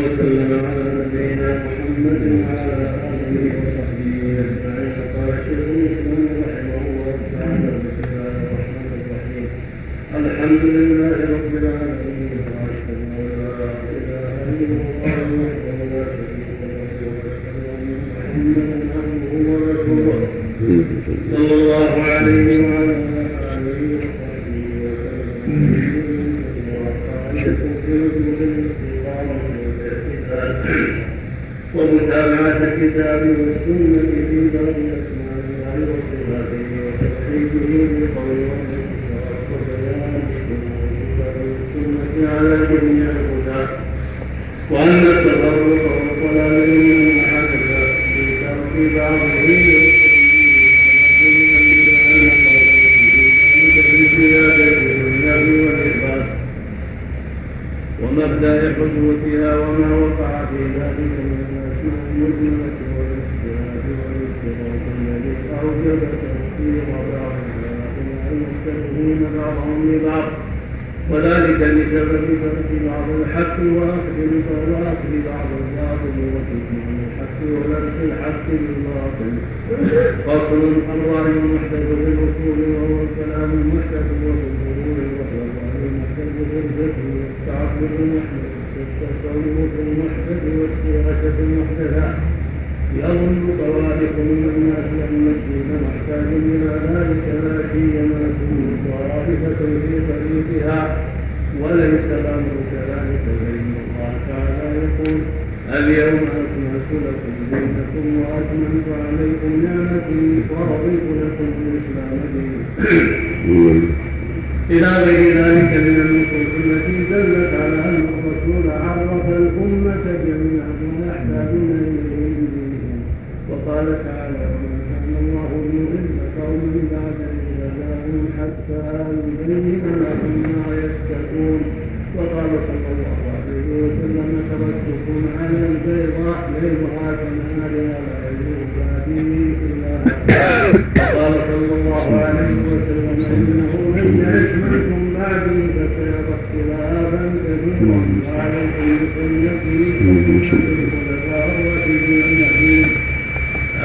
وسلم على نبينا محمد وعلى اله وصحبه اجمعين قال الشيخ مسلم رحمه الله تعالى بسم الله الرحمن الرحيم الحمد لله رب العالمين. ومتابعة الكتاب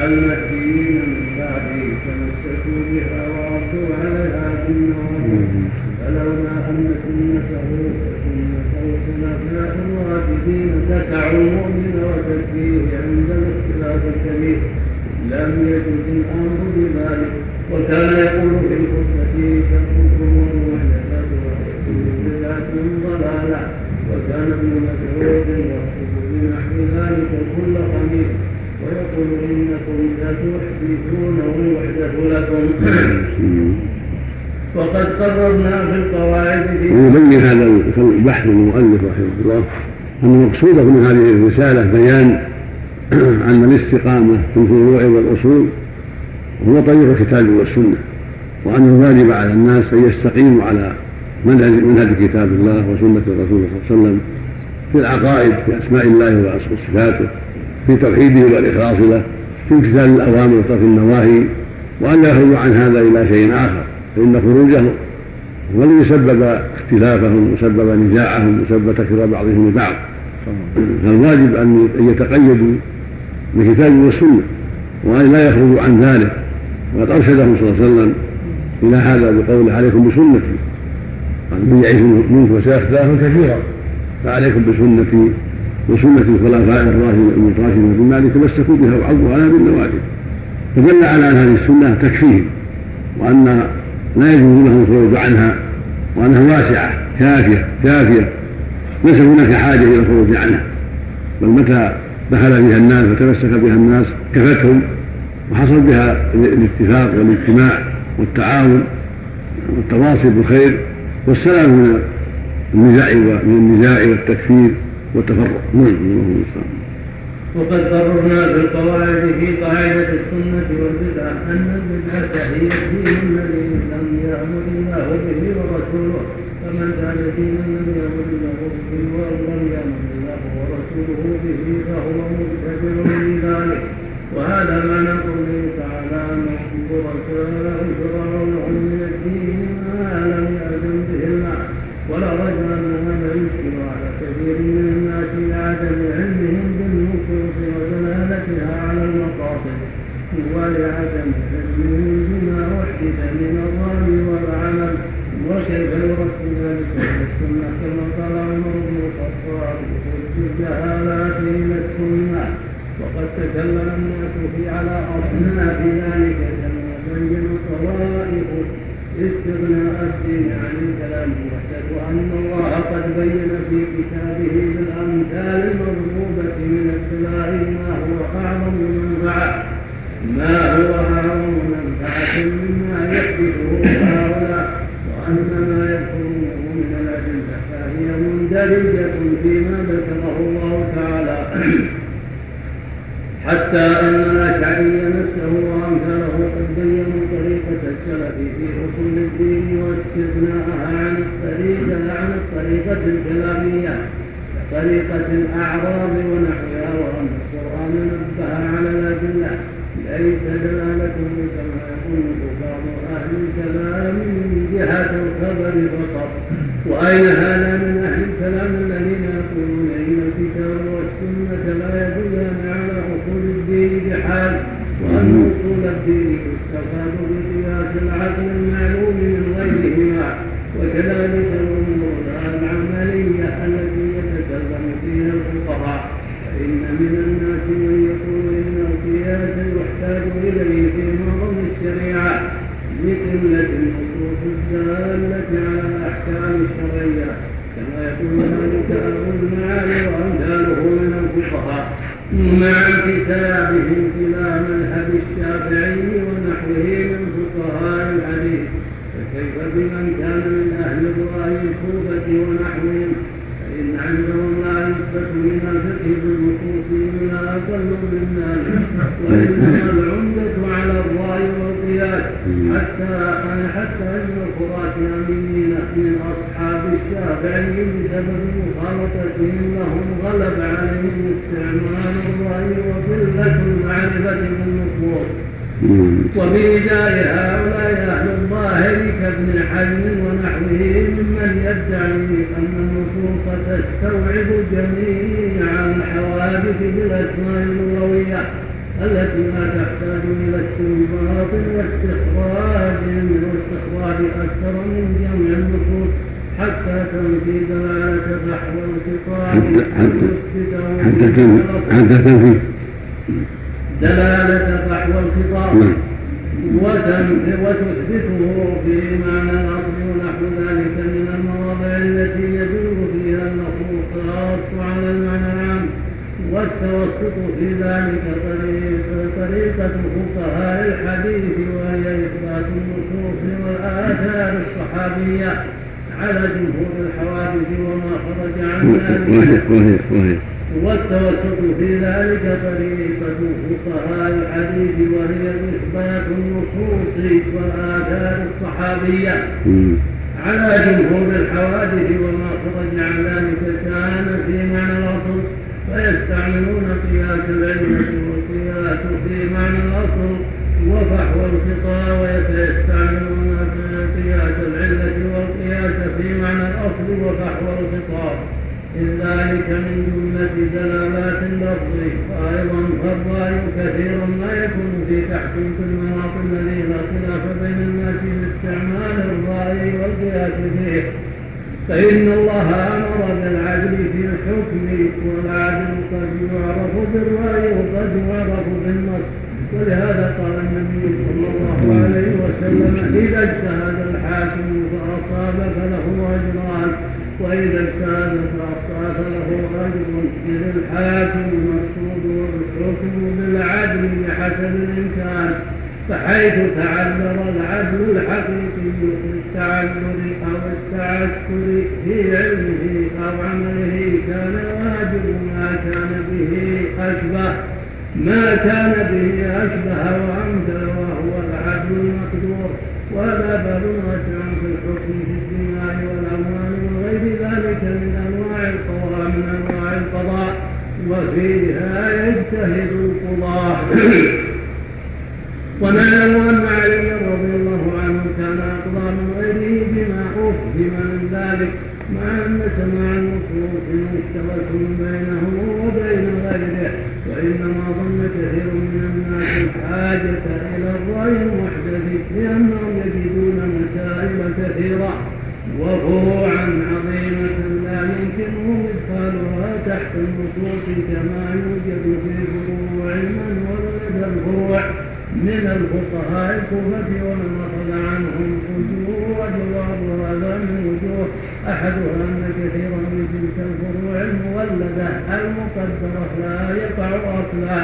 المهديين من بعدي تمسكوا بها وردوا عليها بالنواجذ فلولا إن سنته وسنه خلفاء الراشدين تسعوا المؤمن وتكفيه عند الاختلاف الكبير لم يجد الامر بذلك وكان يقول في الخطبه كالكفر والمحدثات وكل بدعه ضلاله وكان ابن مسعود يخطب بنحو ذلك كل خميس ويقول إنكم ستحدثونه يحدث لكم. وقد قررنا في القواعد ويبين هذا البحث المؤلف رحمه الله أن مقصوده من هذه الرسالة بيان أن الاستقامة في الفروع والأصول هو طريق الكتاب والسنة وان الواجب على الناس أن يستقيموا على منهج كتاب الله وسنة الرسول صلى الله عليه وسلم في العقائد في أسماء الله وصفاته في توحيده والإخلاص له في امتثال الأوامر وترك النواهي وأن لا يخرجوا عن هذا إلى شيء آخر فإن خروجه هو الذي سبب اختلافهم وسبب نزاعهم وسبب تكفير بعضهم لبعض. فالواجب أن يتقيدوا بالكتاب والسنة وأن لا يخرجوا عن ذلك. وقد أرشدهم صلى الله عليه وسلم إلى هذا بقوله عليكم بسنتي. من يعيش منكم وسيختلف كثيرا. فعليكم بسنتي وسنة الخلفاء الراشدين من بعد تمسكوا بها وعضوا عليها بالنواجذ فدل على أن هذه السنة تكفيهم وأن لا يجوز لهم الخروج عنها وأنها واسعة كافية كافية. ليس هناك حاجة إلى الخروج عنها. بل متى دخل بها الناس وتمسك بها الناس كفتهم وحصل بها الاتفاق والإجتماع والتعاون والتواصي بالخير والسلام من النزاع من النزاع والتكفير والتفرق. نعم الله المستعان. وقد قررنا في القواعد في قاعدة السنة والبدعة أن البدعة هي الدين الذي لم يأمر الله به ورسوله فمن كان دينا لم يأمر الله به ولم يأمر الله ورسوله به فهو مبتدع لذلك. وهذا معنى قوله تعالى أنهم شركاء شرعوا لهم باطل ولعدم علمهم بما وحد من الظن والعمل. وكيف يرد ذلك السنة كما قال عمر بن الخطاب جهالاتهم السنة وقد تكلم الناس في على أصناف ذلك كما بين طوائف. استغناء الدين عن الكلام وحده وأن الله قد بين في كتابه بالأمثال المضروبة من السلاح ما هو أعظم منفعة ما هو أعظم منفعة مما يحدثه هؤلاء وأن ما يذكرونه من الأدلة فهي مندرجة فيما ذكره الله تعالى. حتى أن استنباط واستخراج واستخراج أكثر من جمع النصوص حتى تنفي دلالة فحوى القطاع حتى حتى تنفي دلالة فحوى الخطاب وتثبته في معنى الأصل ونحو ذلك من المواضع التي يدور فيها النصوص الخاص على المعنى العام. والتوسط في ذلك طريقة فقهاء الحديث وهي إثبات النصوص والآثار الصحابية على جمهور الحوادث وما خرج عن ذلك. والتوسط في ذلك طريقة فقهاء الحديث وهي إثبات النصوص والآثار الصحابية على جمهور الحوادث وما خرج عن ذلك. كان في معنى الأصل فيستعملون قياس العلة والقياس في معنى الأصل وفحوى الخطا ويستعملون قياس العلة والقياس في معنى الأصل وفحوى الخطاب إذ ذلك من جملة دلالات اللفظ. وأيضا فالرأي كثيرا ما يكون في تحقيق المناط الذي لا خلاف بين الناس باستعمال الرأي والقياس فيه. فإن الله أمر بالعدل في الحكم والعدل قد يعرف بالرأي وقد يعرف بالنص. ولهذا قال النبي صلى الله عليه وسلم إذا اجتهد الحاكم فأصاب فله أجران وإذا اجتهد فأخطأ فله أجر. إذ الحاكم المقصود والحكم بالعدل بحسب الإمكان. فحيث تعذر العدل الحقيقي في التعذر أو التعسر في علمه أو عمله كان واجب ما كان به أشبه. ما كان به أشبه وأمثل وهو العدل المقدور. باب واسع في الحكم في الدماء والأموال وغير ذلك من أنواع القضاء من أنواع القضاء. وفيها يجتهد القضاة ونعلم أن علي رضي الله عنه كان أقضى من غيره بما فهم من ذلك. مع أن سماع النصوص مشترك بينه وبين غيره وإنما ظن كثير من الناس الحاجة إلى الرأي المحدث لأنهم يجدون مسائل كثيرة. وفروعا عظيمة لا يمكنهم إدخالها تحت النصوص كما يوجد في فروع من ولد الفروع من الفقهاء الكوفة ومن أخذ عنهم وجوه وجواب هذا من وجوه أحدها أن كثيرا من تلك الفروع المولدة المقدرة لا يقع أصلا.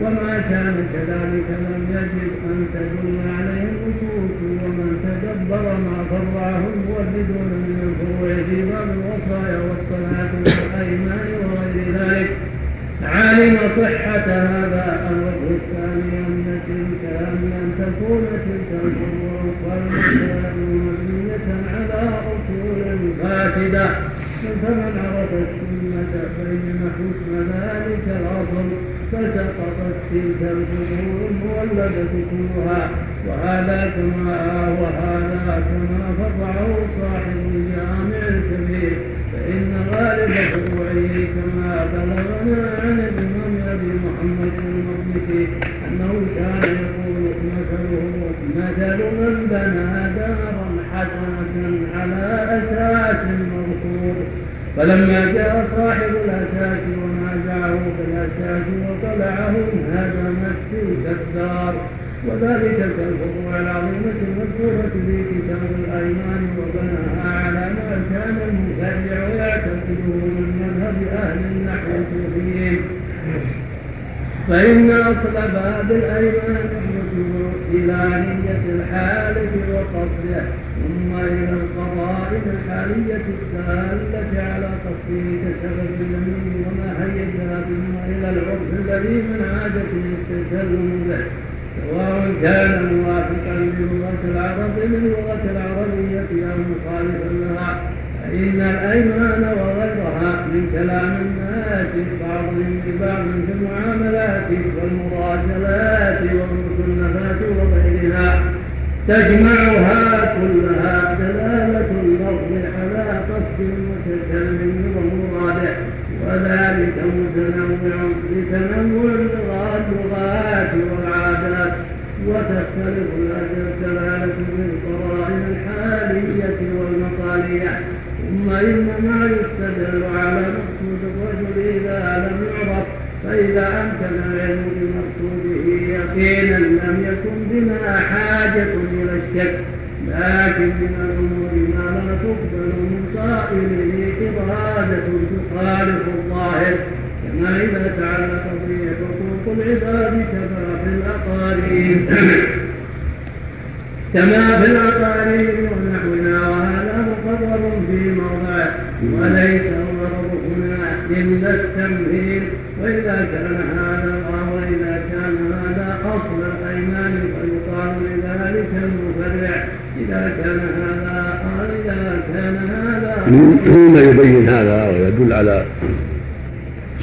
وما كان كذلك لم يجب أن تدل عليه النصوص ومن تدبر ما فرعه المولدون من الفروع في باب الوصايا والصلاة والأيمان علم صحة هذا الوجه الثاني أن تلك أن تكون تلك الفروع والمسائل مبنية على أصول فاسدة فمن عرف السنة بين حكم ذلك الأصل فسقطت تلك الفروع المولدة كلها وهذا كما وهذا كما فرعه صاحب الجامع الكبير. فإن غالب فروعه كما بلغنا عن الإمام أبي محمد المقدسي أنه كان يقول مثله مثل من بنى دارا حسنة على أساس مرفوض فلما جاء صاحب الأساس ونازعه بالأساس وطلعه انهدمت تلك الدار. وذلك كالفروع العظيمة المذكورة في كتاب الأيمان وبناها على ما كان المبتدع يعتقده من مذهب أهل النحو الصوفيين فإن أصل باب الأيمان الرجوع إلى نية الحالة وقصده ثم إلى القضاء الحالية الدالة على قصده كسبب اليمين وما هيجها ثم إلى العرف الذي من عادته التسلم به. سواء كان موافقا للغة العرب للغة العربية أو مخالفا لها فإن الأيمان وغيرها من كلام الناس بعضهم ببعض في المعاملات والمراجلات والمصنفات وغيرها. تجمعها كلها دلالة اللفظ على قصد المتكلم ومراده وذلك متنوع بتنوع اللغات والعادات وتختلف الدلالة بالقرائن الحالية والمقالية ثم إن ما يستدل على مقصود الرجل إذا لم يعرف فإذا أمكن العلم بمقصوده يقينا لم يكن بنا حاجة إلى الشك. لكن من الأمور ما لا تقبل من قائله إرادة تخالف الظاهر. إذا تعلق به حقوق العباد كما في الأقارب كما في الأقارب ونحونا وهذا مقرر في موضعه وليس الغرض هنا إلا التمثيل وإذا كان هذا وإذا كان هذا أصل الأيمان فيقال لذلك المفرع إذا كان هذا إذا كان هذا مما يبين هذا ويدل على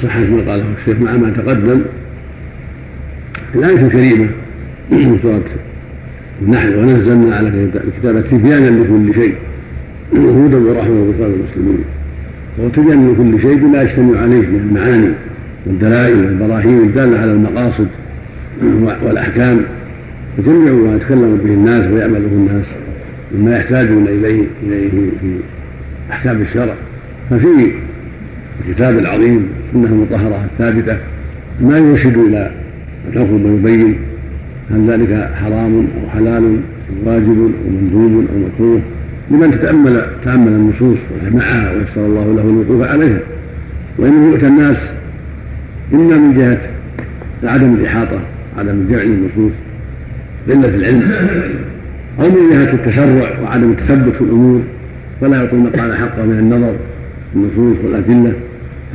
صحة ما قاله الشيخ مع ما تقدم الآية الكريمة من سورة النحل ونزلنا على الكتاب تبيانا لكل شيء هدى ورحمة وبشرى للمسلمين وهو تبيان لكل شيء بما يجتمع عليه من المعاني والدلائل والبراهين الدالة على المقاصد والأحكام. وجميع ما يتكلم به الناس ويعمله الناس مما يحتاجون إليه إليه في أحكام الشرع. ففي الكتاب العظيم السنة المطهرة الثابتة ما يرشد إلى الحكم ويبين هل ذلك حرام أو حلال أو واجب أو مندوب أو مكروه. لمن تتأمل تأمل النصوص وجمعها ويسر الله له الوقوف عليها. وإنه يؤتى الناس إما من جهة عدم الإحاطة عدم جمع النصوص قلة العلم. أو من جهة التشرع وعدم التثبت في الأمور فلا يعطي المقال حقه من النظر النصوص والأدلة.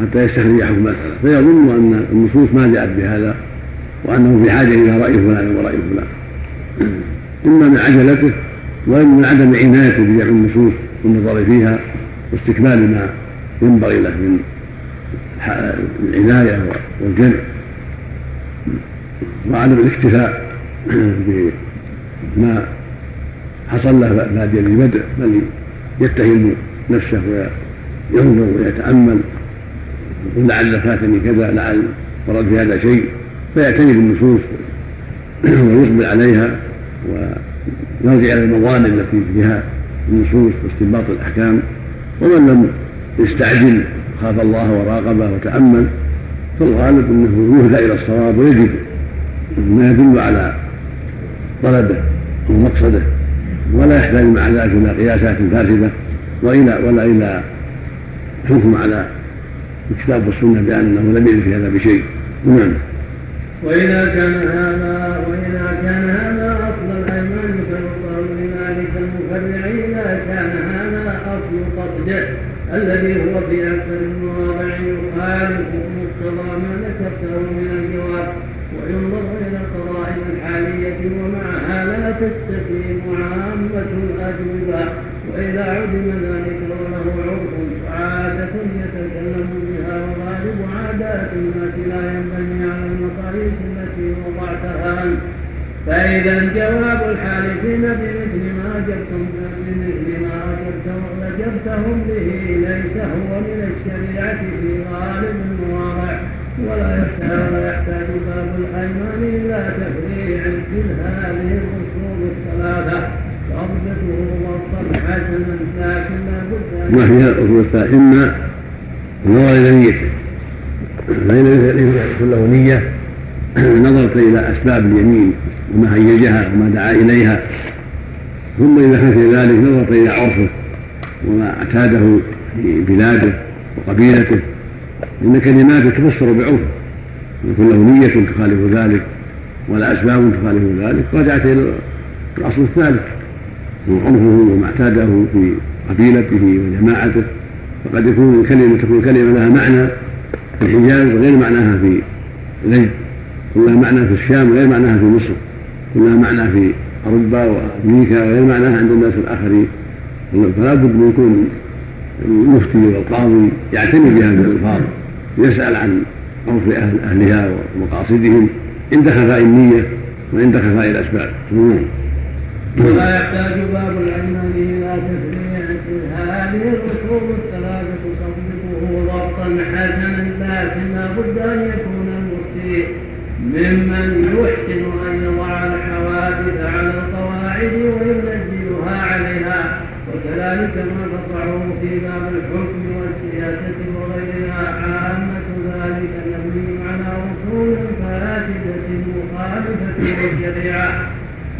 حتى يستخرج حكم المسألة فيظن أن النصوص ما جاءت بهذا وأنه في حاجة إلى رأي فلان ورأي فلان. إما من عجلته وإما من عدم عنايته بجمع النصوص والنظر فيها واستكمال ما ينبغي له من العناية والجمع. وعدم الاكتفاء بما حصل له بعد البدء بل يتهم نفسه وينظر ويتأمل. يقول لعل فاتني كذا لعل ورد في هذا شيء فيعتني بالنصوص ويقبل عليها ويرجع إلى المظان التي فيها النصوص واستنباط الأحكام. ومن لم يستعجل خاف الله وراقبه وتأمل فالغالب أنه يهدى إلى الصواب ويجد ما يدل على طلبه ومقصده ولا يحتاج مع ذلك إلى قياسات فاسدة والى ولا إلى حكم على الكتاب والسنة بأنه لم يرد في هذا بشيء. نعم. وإذا كان هذا وإذا كان هذا أصل الأيمان فالله لذلك المفرع إذا كان هذا أصل قصده الذي هو في أكثر المواضع يخالف مقتضى ما ذكرته من الجواب وينظر إلى القرائن الحالية ومعها لا تستقيم عامة الأجوبة وإذا عدم ذلك وله عرف وعادة يتكلم وغالب عادات الناس لا ينبني على المقاييس التي وضعتها. فإذا جواب الحالفين بمثل ما أجبتم بمثل ما أجبتهم به ليس هو من الشريعة في غالب المواضع ولا يحتاج باب الأيمان إلى تفريع في هذه الأصول الثلاثة. ضبطه ضبطا حسنا لكن لا بد ما فيها الأصول إما النظر إلى نيته فإن يكون له نية. نظرت إلى أسباب اليمين وما هيجها وما دعا إليها. ثم إذا كان في ذلك نظرت إلى عرفه وما اعتاده في بلاده وقبيلته. إن كلماته تفسر بعرفه يكون له نية تخالف ذلك ولا أسباب تخالف ذلك. رجعت إلى الأصل الثالث. هو عرفه وما اعتاده في قبيلته وجماعته. فقد يكون الكلمة تكون كلمة لها معنى في الحجاز غير معناها في نجد كلها معنى في الشام غير معناها في مصر. كلها معنى في أوروبا وأمريكا غير معناها عند الناس الآخرين. فلا بد من يكون المفتي والقاضي يعتني بهذه الألفاظ. يسأل عن عرف أهل أهلها ومقاصدهم. عند خفاء النية وعند خفاء الأسباب. ولا يحتاج باب الايمان إلى تفريع هذه الثلاثه ضبطا حسنا لا بد أن يكون المفتي ممن يحسن أن يضع الحوادث على القواعد وينزلها عليها. وكذلك ما تقع في باب الحكم والسياسة وغيرها عامة ذلك يبني على أصول فاسدة مخالفة للشريعة.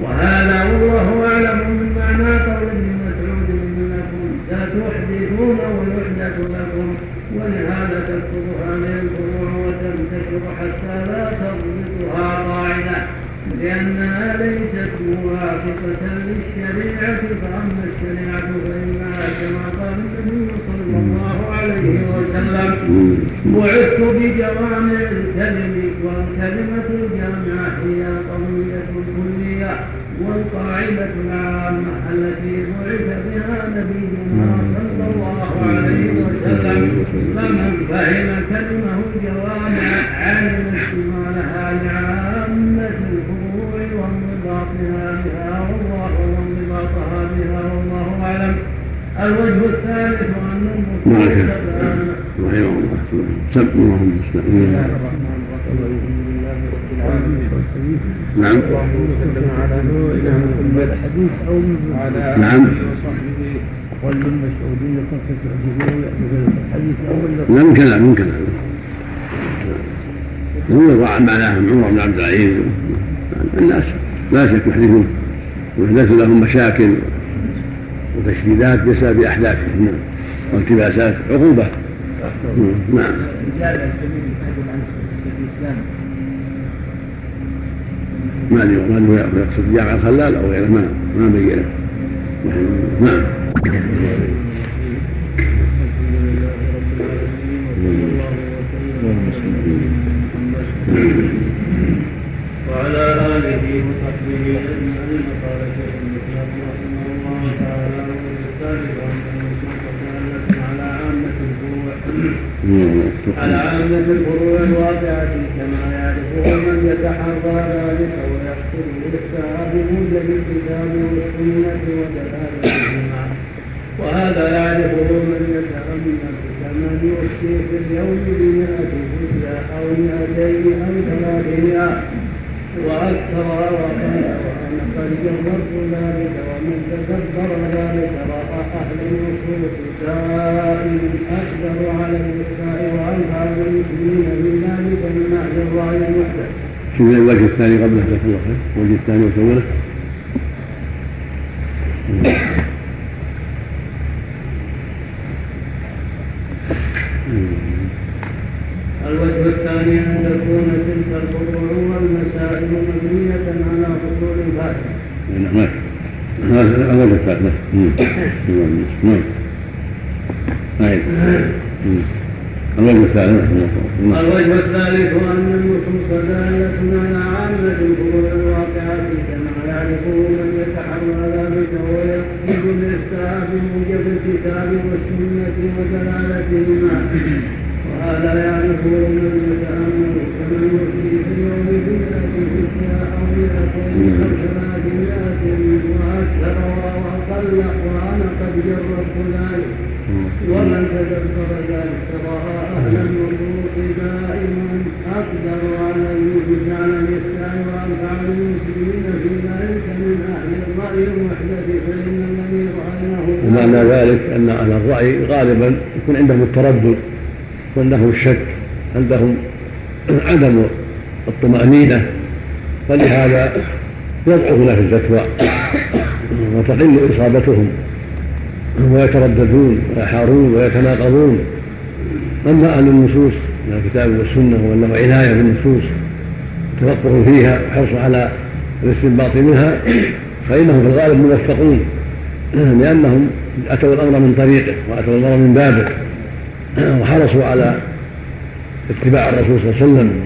وهذا والله أعلم من معنى قول ابن مسعود إنكم ستحدثون ويحدث لكم. ولهذا تكتب هذه الفروع وتنتشر حتى لا تضبطها قاعدة لأنها ليست موافقة للشريعة فأما الشريعة فإنها كما قال النبي صلى الله عليه وسلم بعثت بجوامع الكلم والكلمة الجامعة هي القضية الكلية والقاعدة العامة التي بعث بها نبينا صلى الله عليه وسلم. فمن فهم كلمه الجوامع علم اشتمالها لعامة الفروع وانضباطها بها والله وانضباطها بها والله أعلم. الوجه الثالث أن المفروض رحمه الله. سب اللهم بسم نعم. نعم. لا من كلام من كلام هو عن معناهم عمر بن عبد العزيز. الناس لا شك يحدثون ويحدث لهم مشاكل وتشديدات بسبب أحداثهم والتباسات عقوبة. نعم. ما ادري يقصد جامع الخلال أو غيره ما ما بين نعم وعلى آله وصحبه أجمعين قال شيخ الإسلام رحمه الله تعالى والثالث الفروع على عامة الفروع الواقعة كما يعرفه من يتحرى ذلك ويحصل إحساء بموجب الكتاب والسنة ودلالتهما وهذا يعرفه من يتأمل كمن يؤتي في اليوم بمئة فتيا أو مئتين أو ثلاثمائة وأكثر وأنا قد جربت ذلك ومن تدبر ذلك رأى أهل النصوص سائل أكبر على النساء وأنفع المسلمين في ذلك من أهل الرأي المحدث. شوف الوجه الثاني قبله جزاك الله خير، الوجه الثاني وسوله. الوجه الثاني أن تكون تلك الفروع والمسائل مبنية على فصول فاسدة. نعم هذا الوجه نعم الوجه الثالث الوجه الثالث أن النصوص دالة على عامة الفروع الواقعة كما يعرفه من يتحرى ذلك ويقصد الإفتاء بموجب الكتاب والسنة ودلالتهما وهذا يعرفه من يتأمل كمن يؤتي في اليوم بمئة فتيا أو مئتين أو وأكثر وأقل وأنا قد جربت ذلك ومن تدبر ذلك رأى أهل النصوص دائما أقدر على الوجود على الإسلام وأنفع المسلمين في ذلك من أهل الرأي المحدث فإن الذي رأيناه ومعنى ذلك أن أهل الرأي غالبا يكون عندهم التردد. وعندهم الشك عندهم عدم الطمأنينة؟ فلهذا يضعفون في الفتوى وتقل إصابتهم ويترددون ويحارون ويتناقضون. أما أهل النصوص من الكتاب والسنة وأنه عناية بالنصوص تفقه فيها وحرص على الاستنباط منها فإنهم في الغالب موفقون لأنهم أتوا الأمر من طريقه وأتوا الأمر من بابه. وحرصوا على اتباع الرسول صلى الله عليه وسلم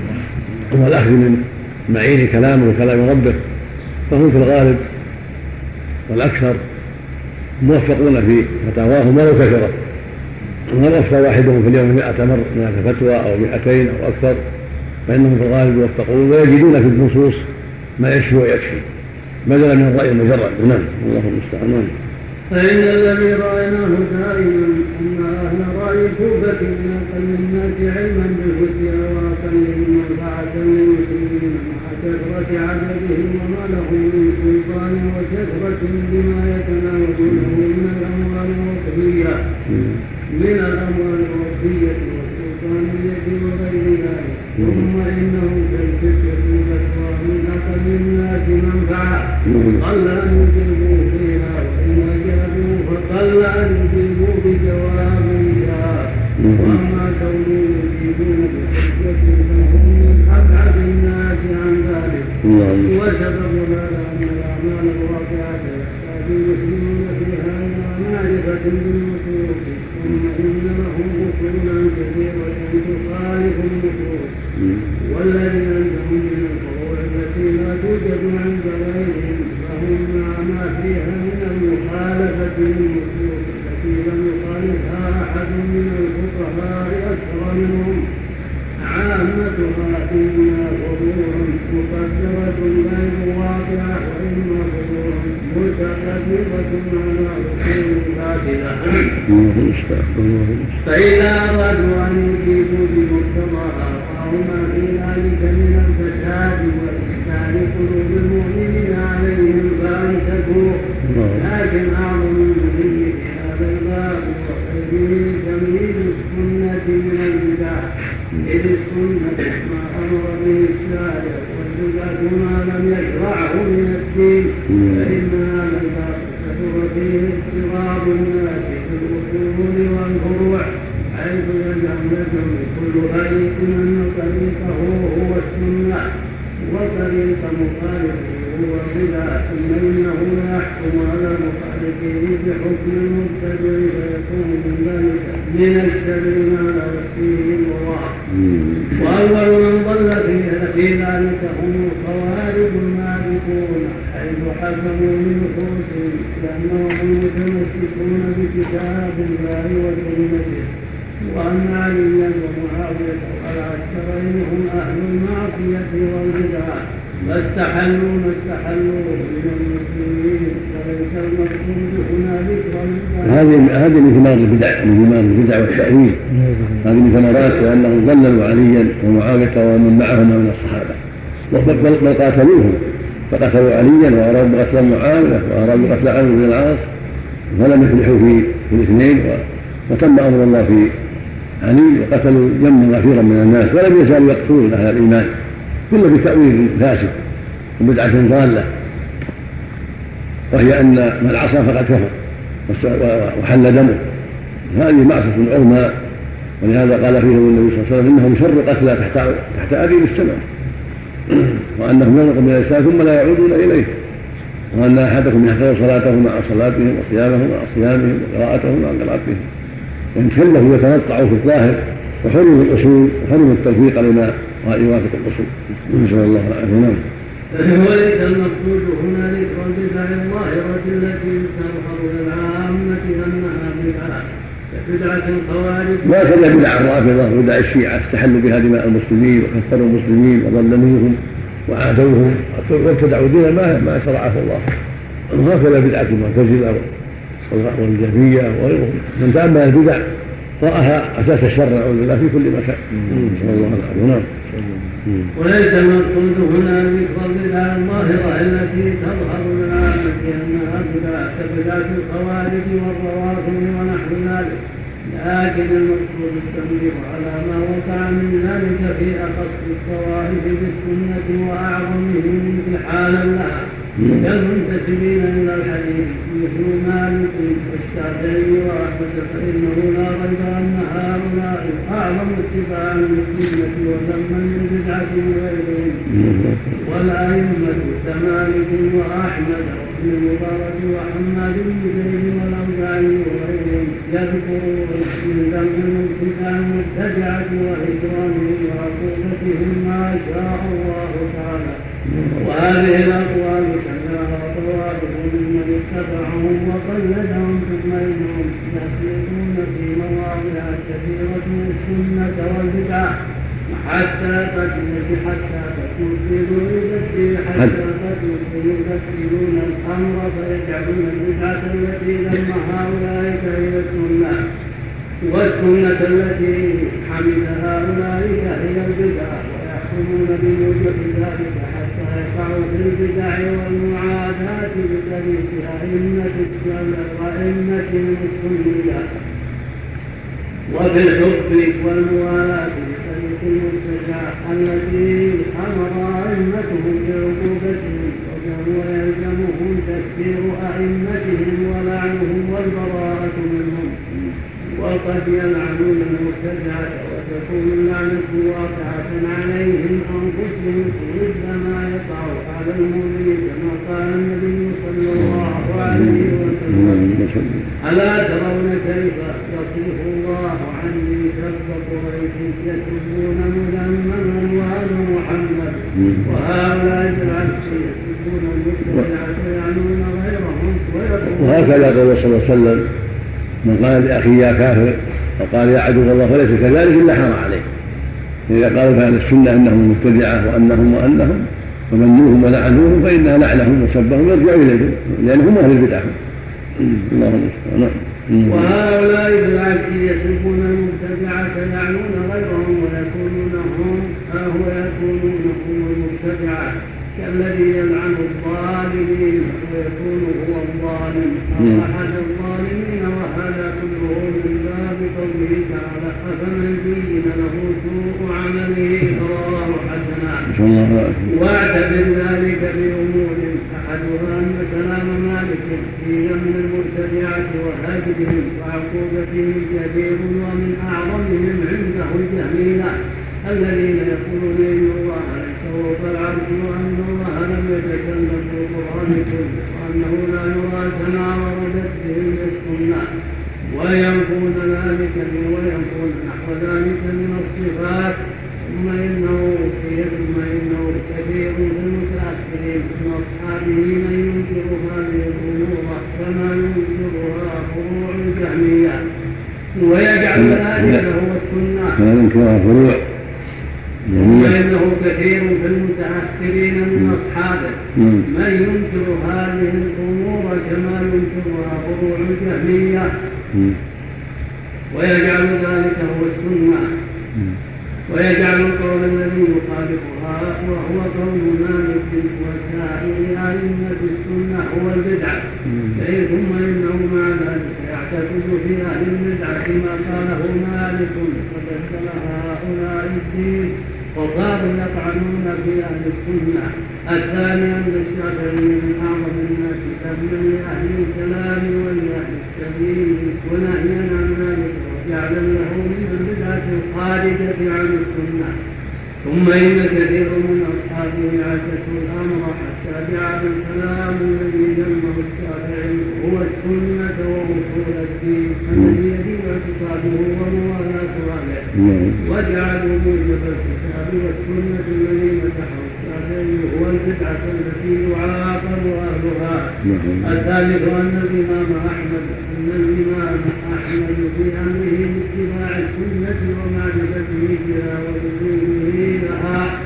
والأخذ من معين كلامه وكلام ربه فهم في الغالب والأكثر موفقون في فتاواهم ولو كثرت ولو أفتى واحدهم في اليوم مئة مر مئة فتوى أو مئتين أو أكثر فإنهم في الغالب يوفقون ويجدون في النصوص ما يشفي ويكفي. بدلا من الرأي المجرد. نعم الله المستعان. نعم فإن الذي رأيناه دائما أن أهل رأي كوفة من أقل الناس علما بالفتيا وأقلهم منفعة للمسلمين مع كثرة عددهم وما لهم من سلطان وكثرة بما يتناولونه من الأموال الوصفية من الأموال الوصفية والسلطانية وغير ذلك. ثم إنه كالفتية الفتوى من أقل الناس منفعة. قل أن وإن أجابوا فقل أن يجيبوا بجواب جاء وأما كونهم يجيبون بحجة فهم من أبعد الناس عن ذلك. وسبب هذا أن الأعمال الواقعة يحتاج المسلمون فيها إلى معرفة بالنصوص ثم إن لهم أصولا كثيرة تخالف النصوص ومعاوية ومن معهم من الصحابة. بل, قاتلوهم فقتلوا عليا وأرادوا قتل معاوية وأرادوا قتل عمرو بن العاص فلم يفلحوا في الاثنين وتم أمر الله في علي وقتلوا جما غفيرا من الناس ولم يزالوا يقتلون أهل الإيمان كل بتأويل فاسد وبدعة ضالة. وهي أن من عصى فقد كفر وحل دمه. هذه معصية عظمى ولهذا قال فيهم النبي صلى الله عليه وسلم انهم شر قتلى تحت تحت أبي السماء وأنهم ينطق من الاسلام ثم لا يعودون إليه. وأن احدكم يحفظ صلاته مع صلاتهم وصيامه مع صيامهم وقراءته مع قراءتهم. وان كله يتنطع في الظاهر وحرم الأصول وحرم التوفيق لما يوافق الاصول نسأل الله العافية. نعم. وليس المقصود هنا ذكر البدع الظاهرة التي تظهر للعامة أنها بدعة ما كان بدع الرافضة بدع الشيعة استحلوا بها دماء المسلمين وكفروا المسلمين وظلموهم وعادوهم وابتدعوا دينا ما ما شرعه الله. وهكذا بدعة المعتزلة والجهمية وغيرهم. من تأمل البدع رآها أساس الشر نعوذ بالله في كل مكان. نسأل الله العافية نعم. وليس المقصود هنا البدع الظاهرة التي تظهر للعامة أنها بدع كبدعة الخوارج والروافض ونحو ذلك لكن المقصود التنبيه على ما وقع من ذلك في أخص الطوائف بالسنة وأعظمهم امتحانا لها كالمنتسبين إلى الحديث مثل مالك والشافعي وأحمد فإنه لا ريب أن هؤلاء أعظم اتباعا للسنة وذما للبدعة وغيرهم والأئمة كمالك وأحمد وابن المبارك وحماد بن زيد والأوزاعي وغيرهم يذكرون من ذم الابتداع المبتدعة وإكرامهم وعقوبتهم ما شاء الله تعالى. وهذه الأقوال كلها طوائف ممن اتبعهم وقلدهم ثم إنهم يخلطون في مواضع كثيرة السنة والبدعة حتى تكون حتى تكون حتى يبدلون الأمر فيجعلون البدعة التي ذمها أولئك هي السنة. والسنة التي حمد هؤلاء هي البدعة ويحكمون بوجوب ذلك يقعوا في البدع والمعاداة بطريق أئمة الأئمة المسلمين وفي الحب والموالاة بطريق المرتجع التي أمر أئمتهم بعقوبتهم وهو يلزمهم تكفير أئمتهم ولعنهم والبراءة منهم. وقد يلعنون المبتدعة وتكون اللعنة واقعة عليهم أنفسهم مثل ما يقع على المؤمنين كما قال النبي صلى الله عليه وسلم. ألا ترون كيف يصرف الله عني كف قريش يسبون مذمما وهذا محمد؟ وهؤلاء بالعكس يسبون المبتدعة يعنون غيرهم وهكذا قال صلى الله عليه وسلم من قال لأخيه يا كافر وقال يا عدو الله فليس كذلك إلا حرى عليه فاذا قالوا فأهل السنة أنهم مبتدعة وأنهم وأنهم ومنوهم ولعنوهم فإنها لعنهم وسبهم يرجع إليهم لانهم أهل البدعة. اللهم نعم وهؤلاء بالعكس يسبون المبتدعة يعنون غيرهم ويكونون هم أو يكونون هم المبتدعة. كالذي يلعن الظالمين ويكون هو الظالم. أحد الظالمين وهذا كله من باب قوله تعالى أفمن زين له سوء عمله فراه حسنا واعتبر ذلك بأمور أحدها أن كلام مالك في من المبتدعة وهاجرهم وعقوبتهم كبير ومن أعظمهم عنده الجهمية الذين يقولون إن الله العرش وأن الله لم يتكلم بالقرآن كله وأنه لا يرى كما وردت به السنة وينفون ذلك وينفون نحو ذلك من الصفات ثم إنه ثم إنه كثير في المتأخرين من أصحابه من ينكر هذه الأمور كما ينكرها فروع الجهمية ويجعل ذلك هو السنة. ينكرها فروع وإنه كثير في المتأخرين من أصحابه. من ينكر هذه الأمور كما ينكرها فروع الجهمية. ويجعل ذلك هو السنة. ويجعل القول الذي يخالفها وهو قول مالك وسائر أئمة السنة هو البدعة ثم إنه مع ذلك يعتقد في أهل البدعة ما قاله مالك فبدل هؤلاء الدين. وصاروا يطعنون في أهل السنة. الثاني أن الشافعي من أعظم الناس ذما لأهل الكلام ولأهل السبيل ونهيا عن ذلك وجعلا له من الخارجة عن السنة ثم إن كثير من أصحابه عكسوا الأمر حتى جعل الكلام الذي ذمه الشافعي هو السنة وأصول الدين الذي يجب اعتقاده وموالاة أهله وجعلوا موجب الكتاب والسنة الذي مسحه الشافعي هو البدعة التي يعاقب أهلها. الثالث أن الإمام أحمد أن الإمام أحمد في أمره باتباع السنة ومعرفته بها ولزومه لها.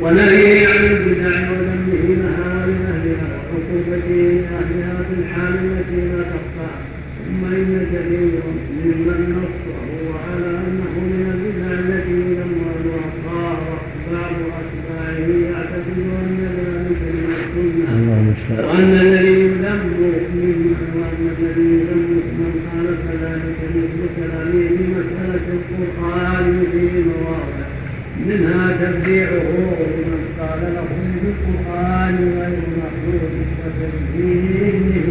ونهيه عن البدع وذمه لها ولأهلها وعقوبته لأهلها في الحال التي لا تخفى. ثم إن كثيرا ممن نصه على أنه من البدع التي يذم صار بعض أتباعه يعتقد أن ذلك من السنة. وأن الذي يذم ممن وأن الذي يذم من خالف ذلك مثل كلامه في مسألة القرآن في مواضع. منها تبديعه له بالقرآن غير مخلوق وتنزيهه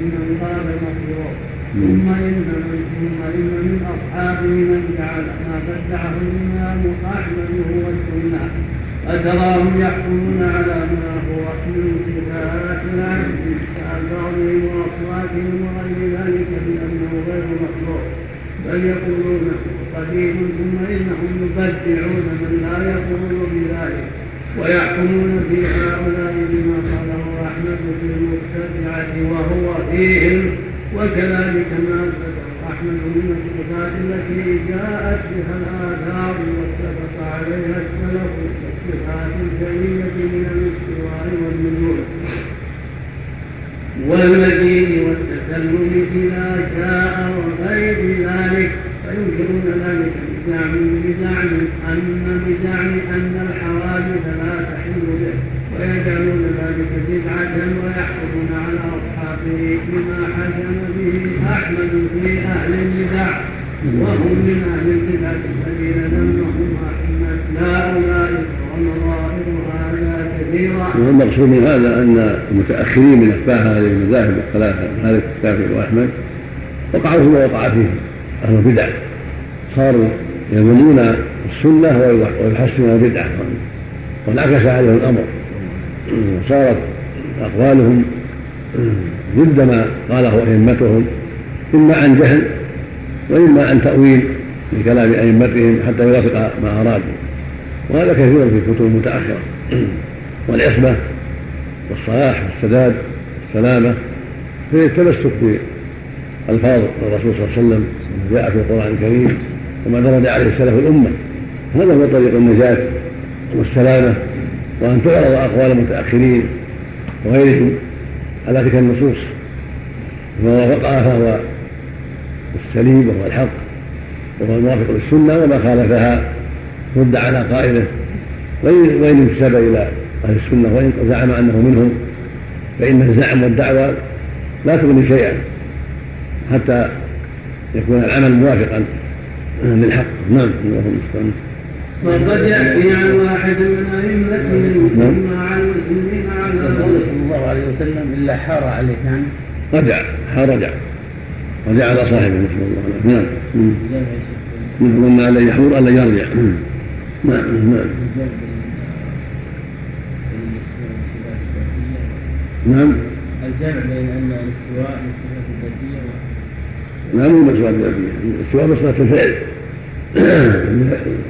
من قال مخلوق ثم إن من ثم إن من أصحابه من جعل ما بدعه الإمام أحمد هو السنة فتراهم يحكمون على ما هو من صفات العبد كألفاظهم وأصواتهم وغير ذلك بأنه غير مخلوق بل يقولون قديم ثم إنهم يبدعون وكذلك ما أحمد من الصفات التي جاءت بها الآثار واتفق عليها السلف والصفات الجلية من الاستواء والنزول. والمجيد والتسلم بما جاء وغير ذلك. فينكرون ذلك بزعم بزعم أن بزعم أن الحوادث لا تحل به. ويجعلون ذلك بدعة ويحكمون على أصحابه بما حكم به أحمد في أهل البدع وهم من أهل البدع الذين هذا كثيرا. والمقصود من هذا أن المتأخرين من أتباع هذه المذاهب الثلاثة مالك الشافعي وأحمد وقعوا فيما وقع فيه أهل البدع. صاروا يذمون السنة ويحسنون البدعة. وانعكس عليهم الأمر. صارت أقوالهم ضد ما قاله أئمتهم. إما عن جهل وإما عن تأويل لكلام أئمتهم حتى يوافق ما أرادوا. وهذا كثير في الكتب المتأخرة والعصمة والصلاح والسداد والسلامة في التمسك بألفاظ الرسول صلى الله عليه وسلم جاء في القرآن الكريم وما درد عليه سلف الأمة. هذا هو طريق النجاة والسلامة وأن تعرض أقوال المتأخرين وغيرهم على تلك النصوص. وما وافقها فهو السليم وهو الحق وهو الموافق للسنة وما خالفها رد على قائله. وإن انتسب إلى أهل السنة وإن زعم أنه منهم فإن الزعم والدعوة لا تغني شيئا حتى يكون العمل موافقا للحق. نعم اللهم المستعان. وقد يأتي عن واحد من أئمتهم ثم عن المسلمين على الله عليه وسلم إلا حار عليه يعني رجع حار رجع. رجع على صاحبه نسأل الله. العافية نعم. من ظن أن يحور ألا يرجع. نعم. نعم. نعم. الجمع بين أن الاستواء من صفات الذاتية لا مو من صفات الذاتية. الاستواء من صفات الفعل.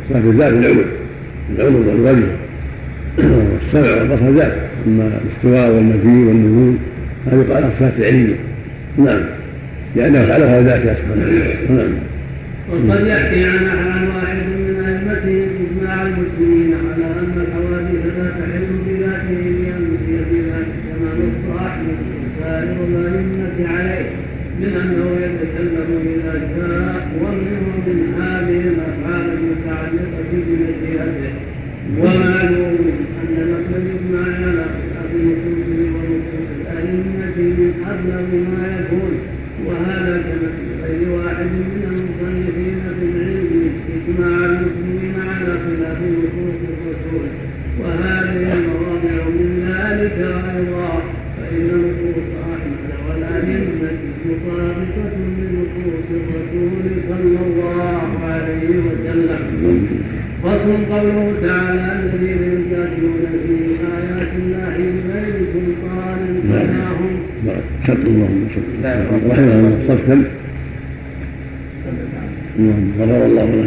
صفات الذات العلو العلو والوجه. والسمع والبصر ذات. أما الاستواء والمجيء والنزول هذه يقال صفات عليه نعم. لأنه فعلها ذاتها سبحانه نعم. وقد يحكي عن عن واحد من أئمتهم إجماع المسلمين على أن الحوادث لا تحل بذاته لأمثلة ذلك كما نص أحمد وسائر الأئمة عليه من أنه يتكلم إذا شاء ومنه من هذه الأفعال المتعلقة بمشيئته ومعلوم أن نقل الإجماع على خلاف نصوصه ونصوص الأئمة من أبلغ ما يكون. وهذا كمثل غير واحد من المصنفين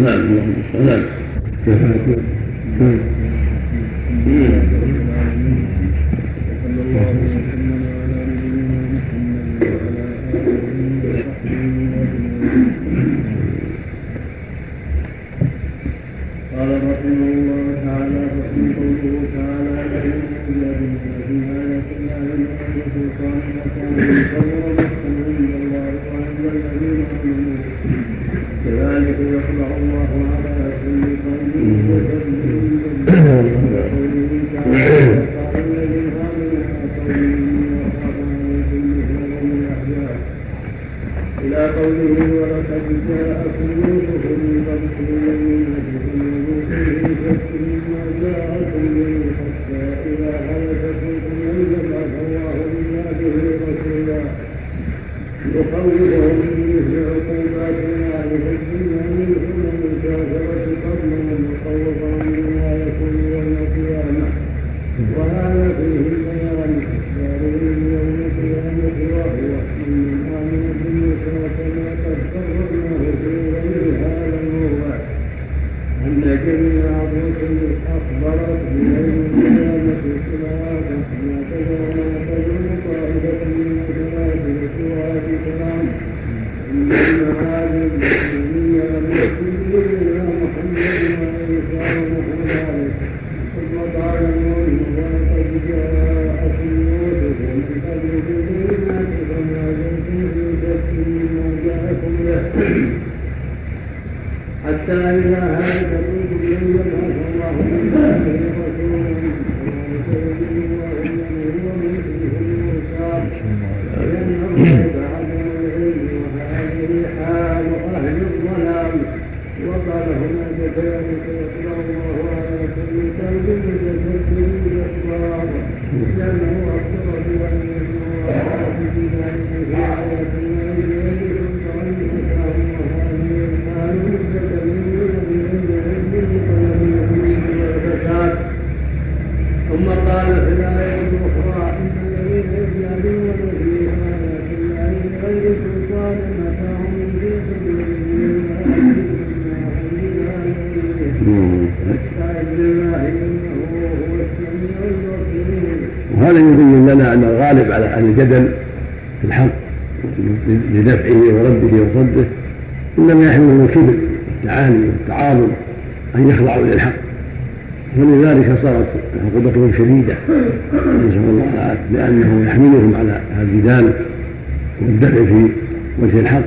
نعم اللهم نعم الجدل في الحق لدفعه ورده وصده انما يحملهم الكبر والتعالي والتعاظم أن يخضعوا للحق ولذلك صارت عقوبتهم شديده نسأل الله العافية لأنه يحملهم على الجدال والدفع في وجه الحق.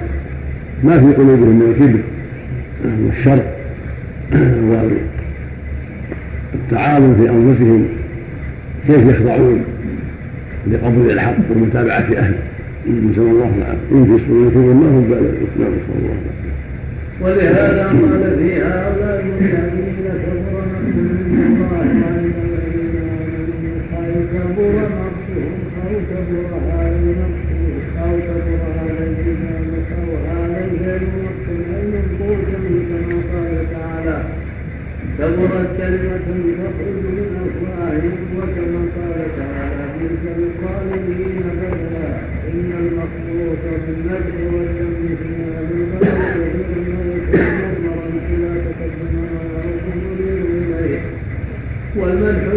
ما في قلوبهم من الكبر والشر والتعاون في أنفسهم كيف يخضعون؟ لقبول الحق ومتابعة أهله. نسال الله العافيه أن في صدورهم ما هم بال الاسلام نسال الله العافية. ولهذا قال في هؤلاء الذين كفر مقتهم الله الذين امنوا اي كبر مقتهم أو كبر هذا المقت أو كبر هذا هذا الغير مقت اي منقوص كما قال تعالى كبرت كلمة تخرج من أفواههم وكما قال تعالى تلك الظالمين بدلا إن المخلوق في النبع والجنب في هذا البلد ثم يكون مضمرا إلى تقدم يريد إليه والمدح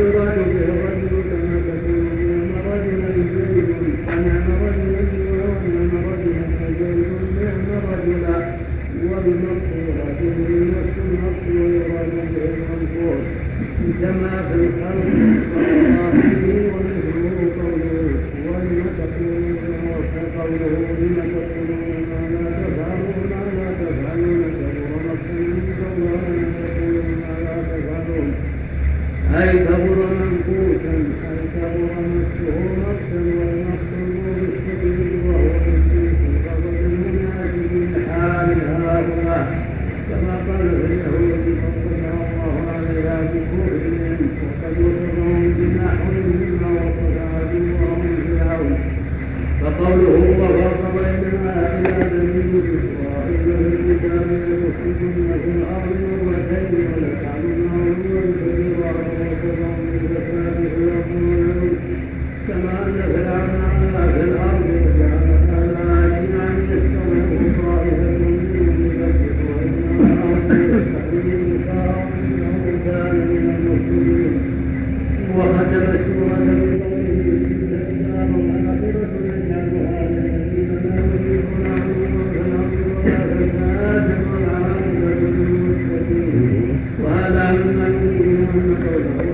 يريد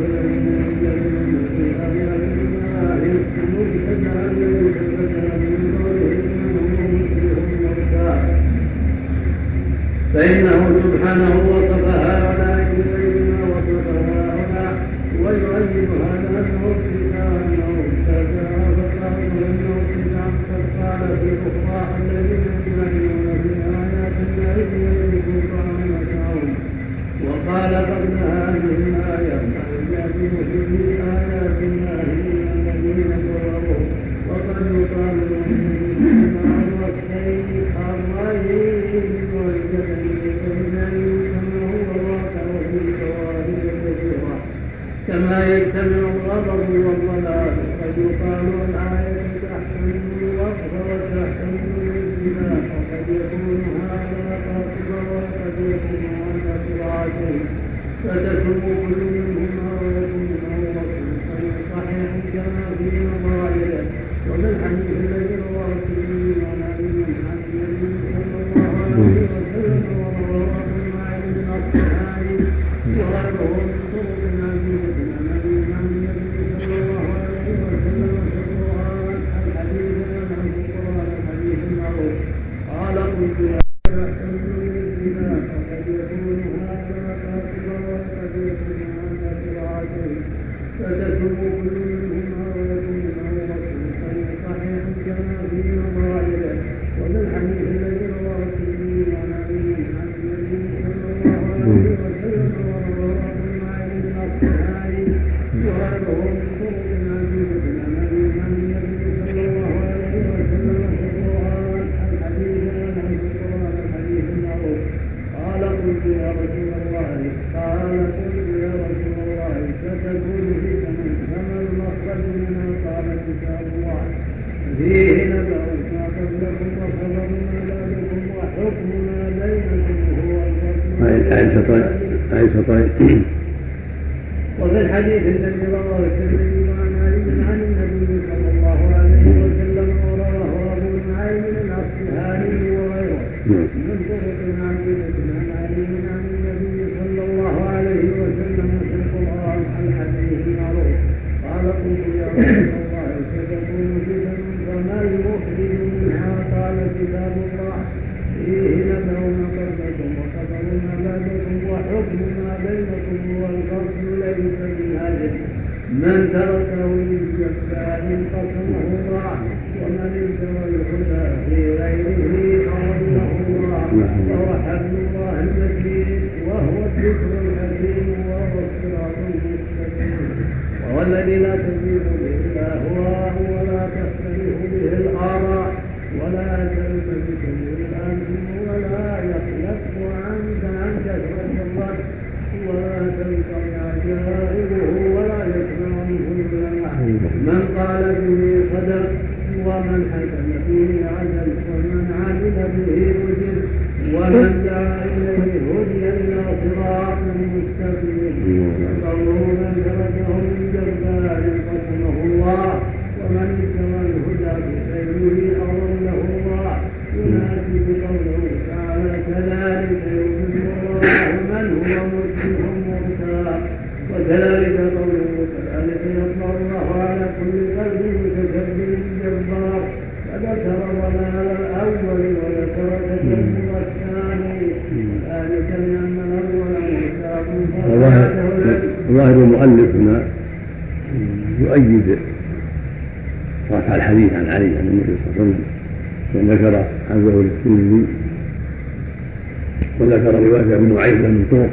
رواية ابن نعيم من طرق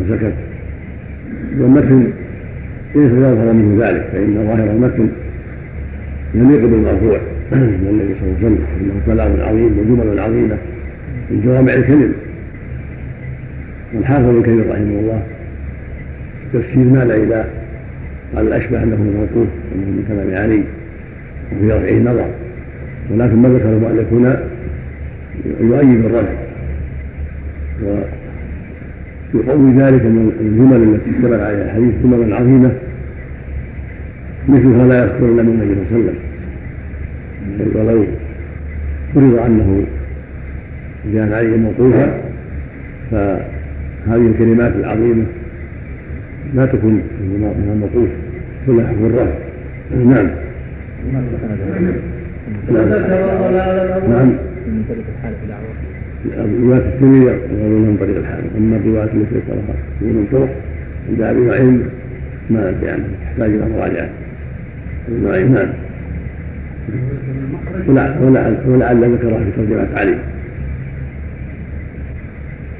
وسكت والمتن ليس يظهر منه ذلك فإن ظاهر المتن يليق بالمرفوع. من النبي صلى الله عليه وسلم إنه كلام عظيم وجمل عظيمة من جوامع الكلم. والحافظ كثير رحمه الله تفسير مال إلى قال الأشبه أنه موقوف انه من كلام علي وفي رفعه نظر. ولكن ما ذكر المؤلف هنا يؤيد الرفع. ويقوي ذلك من الجمل التي اشتمل عليها الحديث جملا عظيمة مثلها لا يذكر إلا من النبي صلى الله عليه وسلم. ولو فرض أنه جاء عليه موقوفا فهذه الكلمات العظيمة لا تكون من الموقوف ولا حكم الرفع نعم. نعم. رواية الترمذي يقولون من طريق الحال أما الرواية التي ذكرها من طرق عند أبي نعيم ما أدري عنها تحتاج إلى مراجعة. أبي نعيم نعم ولعل ذكرها في ترجمة علي.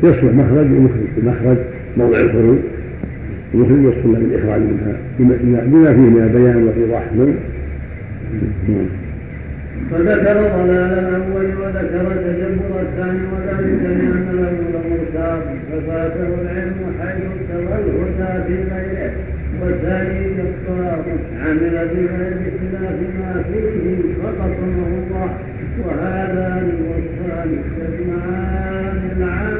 يصلح مخرج ومخرج المخرج موضع الخروج المخرج يصلح بالإخراج منها بما فيه من البيان والإيضاح. نعم. فذكر ضلال الأول وذكر تجبر الثاني وذلك لأن الأول مرتاب ففاته العلم حيث ابتغى الهدى في غيره والثاني كفار عمل بغير اختلاف ما فيه فقصمه الله وهذان الوصفان يجمعان العمل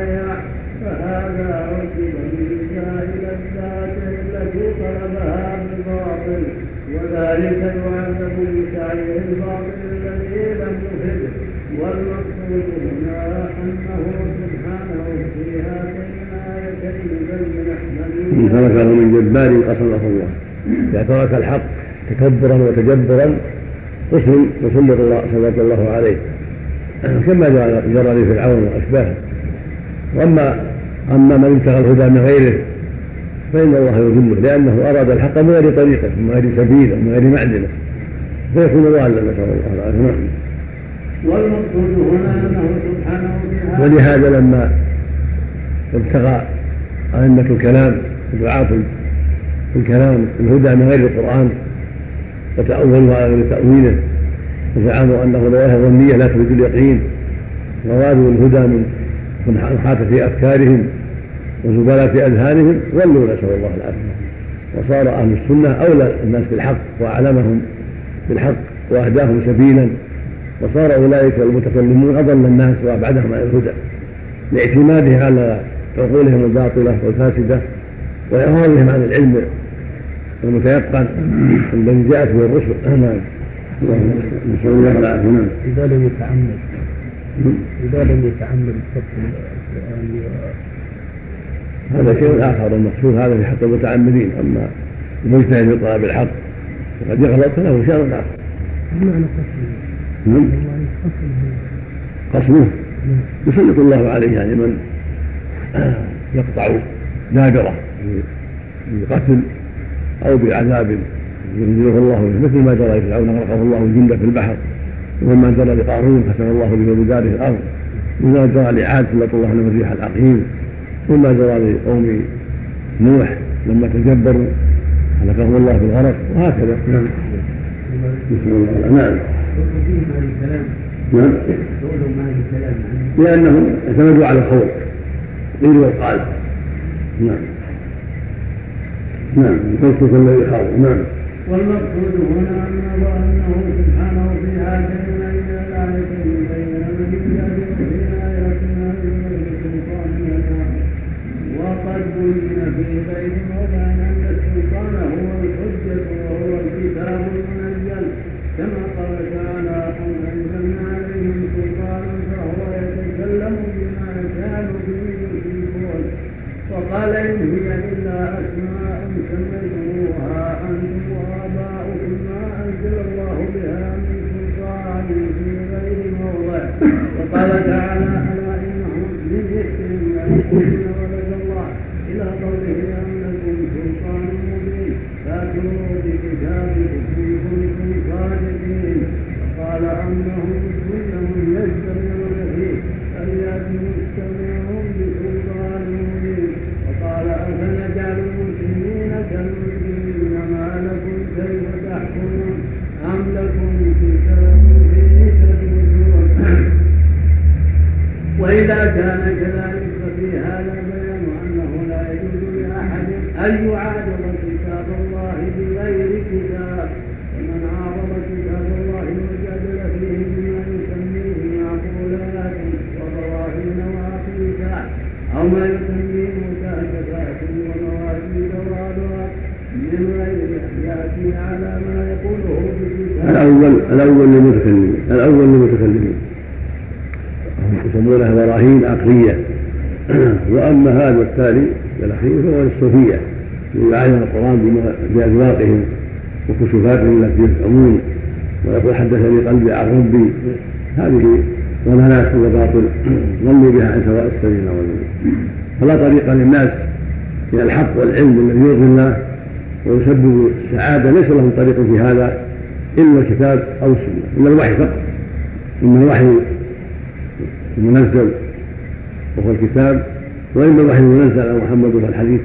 قصده الله. اذا ترك الحق تكبرا وتجبرا قسم وسلط الله سلط الله عليه. كما جرى لفرعون وأشباهه. واما أما من ابتغى الهدى من غيره فإن الله يذله لأنه أراد الحق من غير طريقة من غير سبيله من غير معدنه فيكون ضالا نسأل الله العافية. نعم. والمقصود هنا انه سبحانه ولهذا لما ابتغى أئمة الكلام الكلام الهدى من غير القرآن وتأولوا على غير تأويله وزعموا أنه رواية ظنية لا تريد اليقين. وغادوا الهدى من من حات في أفكارهم وزبالة أذهانهم ظلوا نسأل الله العافية. وصار أهل السنة أولى الناس بالحق وأعلمهم بالحق وأهداهم سبيلا. وصار أولئك المتكلمون أضل الناس وأبعدهم عن الهدى لاعتماده على عقولهم الباطلة والفاسدة وإعراضهم عن العلم المتيقن الذي جاءت به الرسل. نعم. نسأل الله العافية. نعم. إذا لم يتعمد إذا لم يتعمد القرآن هذا شيء آخر المقصود هذا في حق المتعمدين. أما المجتهد في طلب الحق وقد يغلط فله شأن آخر. بمعنى قسمه نعم. قصده؟ يسلط الله عليه يعني من يقطع دابره بقتل أو بعذاب ينزله الله به مثل ما جرى لفرعون غرقه الله الجند في البحر وما جرى لقارون خسر الله به بداره الأرض وما جرى لعاد سلط الله لهم الريح العقيم وما جرى لقوم نوح لما تجبروا هلكهم الله في الغرق وهكذا. نعم. نسأل الله نعم. نعم. لأنهم اعتمدوا على القول قيل وقال. نعم. نعم الفلسفة الذي خاض نعم. والمقصود هنا أنه أنه سبحانه في هاتين الآيتين بين سلطان لنا وقد بين في موضع الأول للمتكلمين الأول للمتكلمين يسمونها براهين عقلية. وأما هذا التالي الأخير فهو للصوفية يعلم القرآن بأذواقهم وكشوفاتهم التي يفهمون. ويقول حدثني قلبي عن ربي. هذه ضلالات وباطل ضلوا بها عن سواء السبيل نعوذ فلا طريق للناس من الحق والعلم الذي يرضي الله ويسبب السعادة. ليس لهم طريق في هذا. إلا الكتاب أو السنة إلا الوحي فقط. إما الوحي المنزل وهو الكتاب وإما الوحي المنزل على محمد وهو الحديث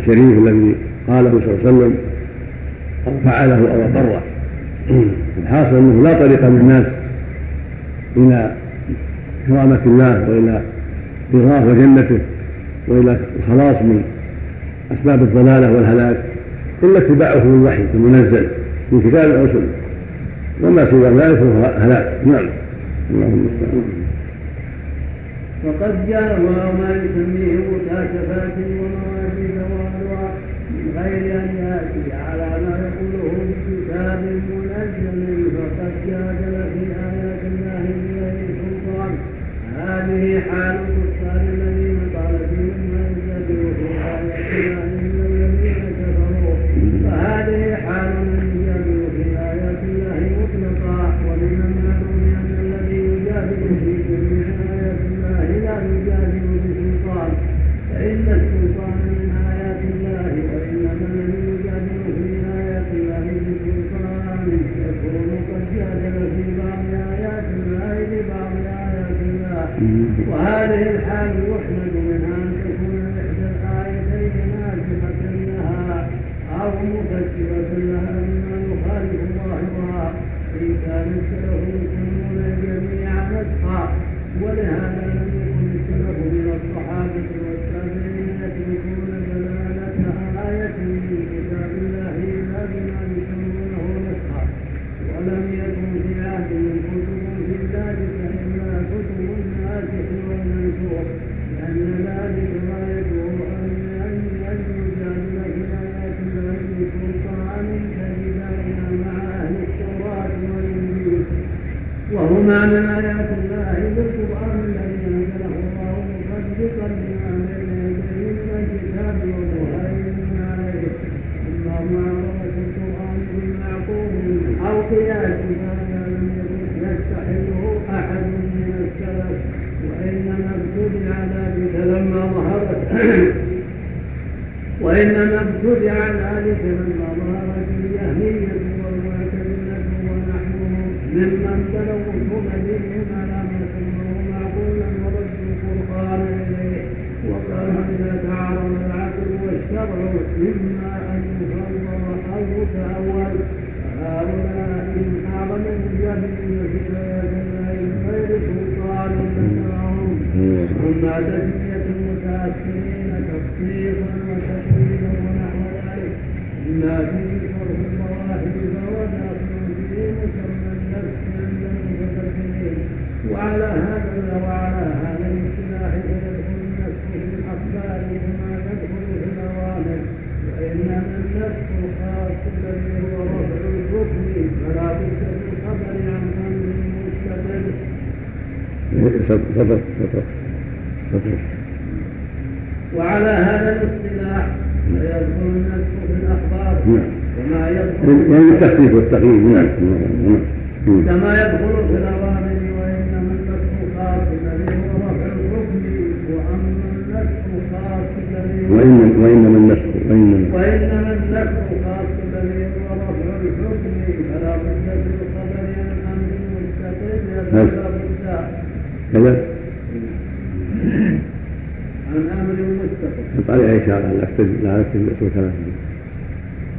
الشريف الذي قاله صلى الله عليه وسلم أو فعله أو أقره. الحاصل أنه لا طريق للناس إلى كرامة الله وإلى رضاه وجنته وإلى الخلاص من أسباب الضلالة والهلاك إلا اتباعه للوحي المنزل. من كتاب أو سنة وما سوى ذلك فهو هلاك. نعم. اللهم المستعان وقد جاء ما يسميه مكاشفات ومواجيد وأنواع من غير أن يأتي على ما يقوله بكتاب منزل فقد جادل في آيات الله بغير سلطان. هذه حال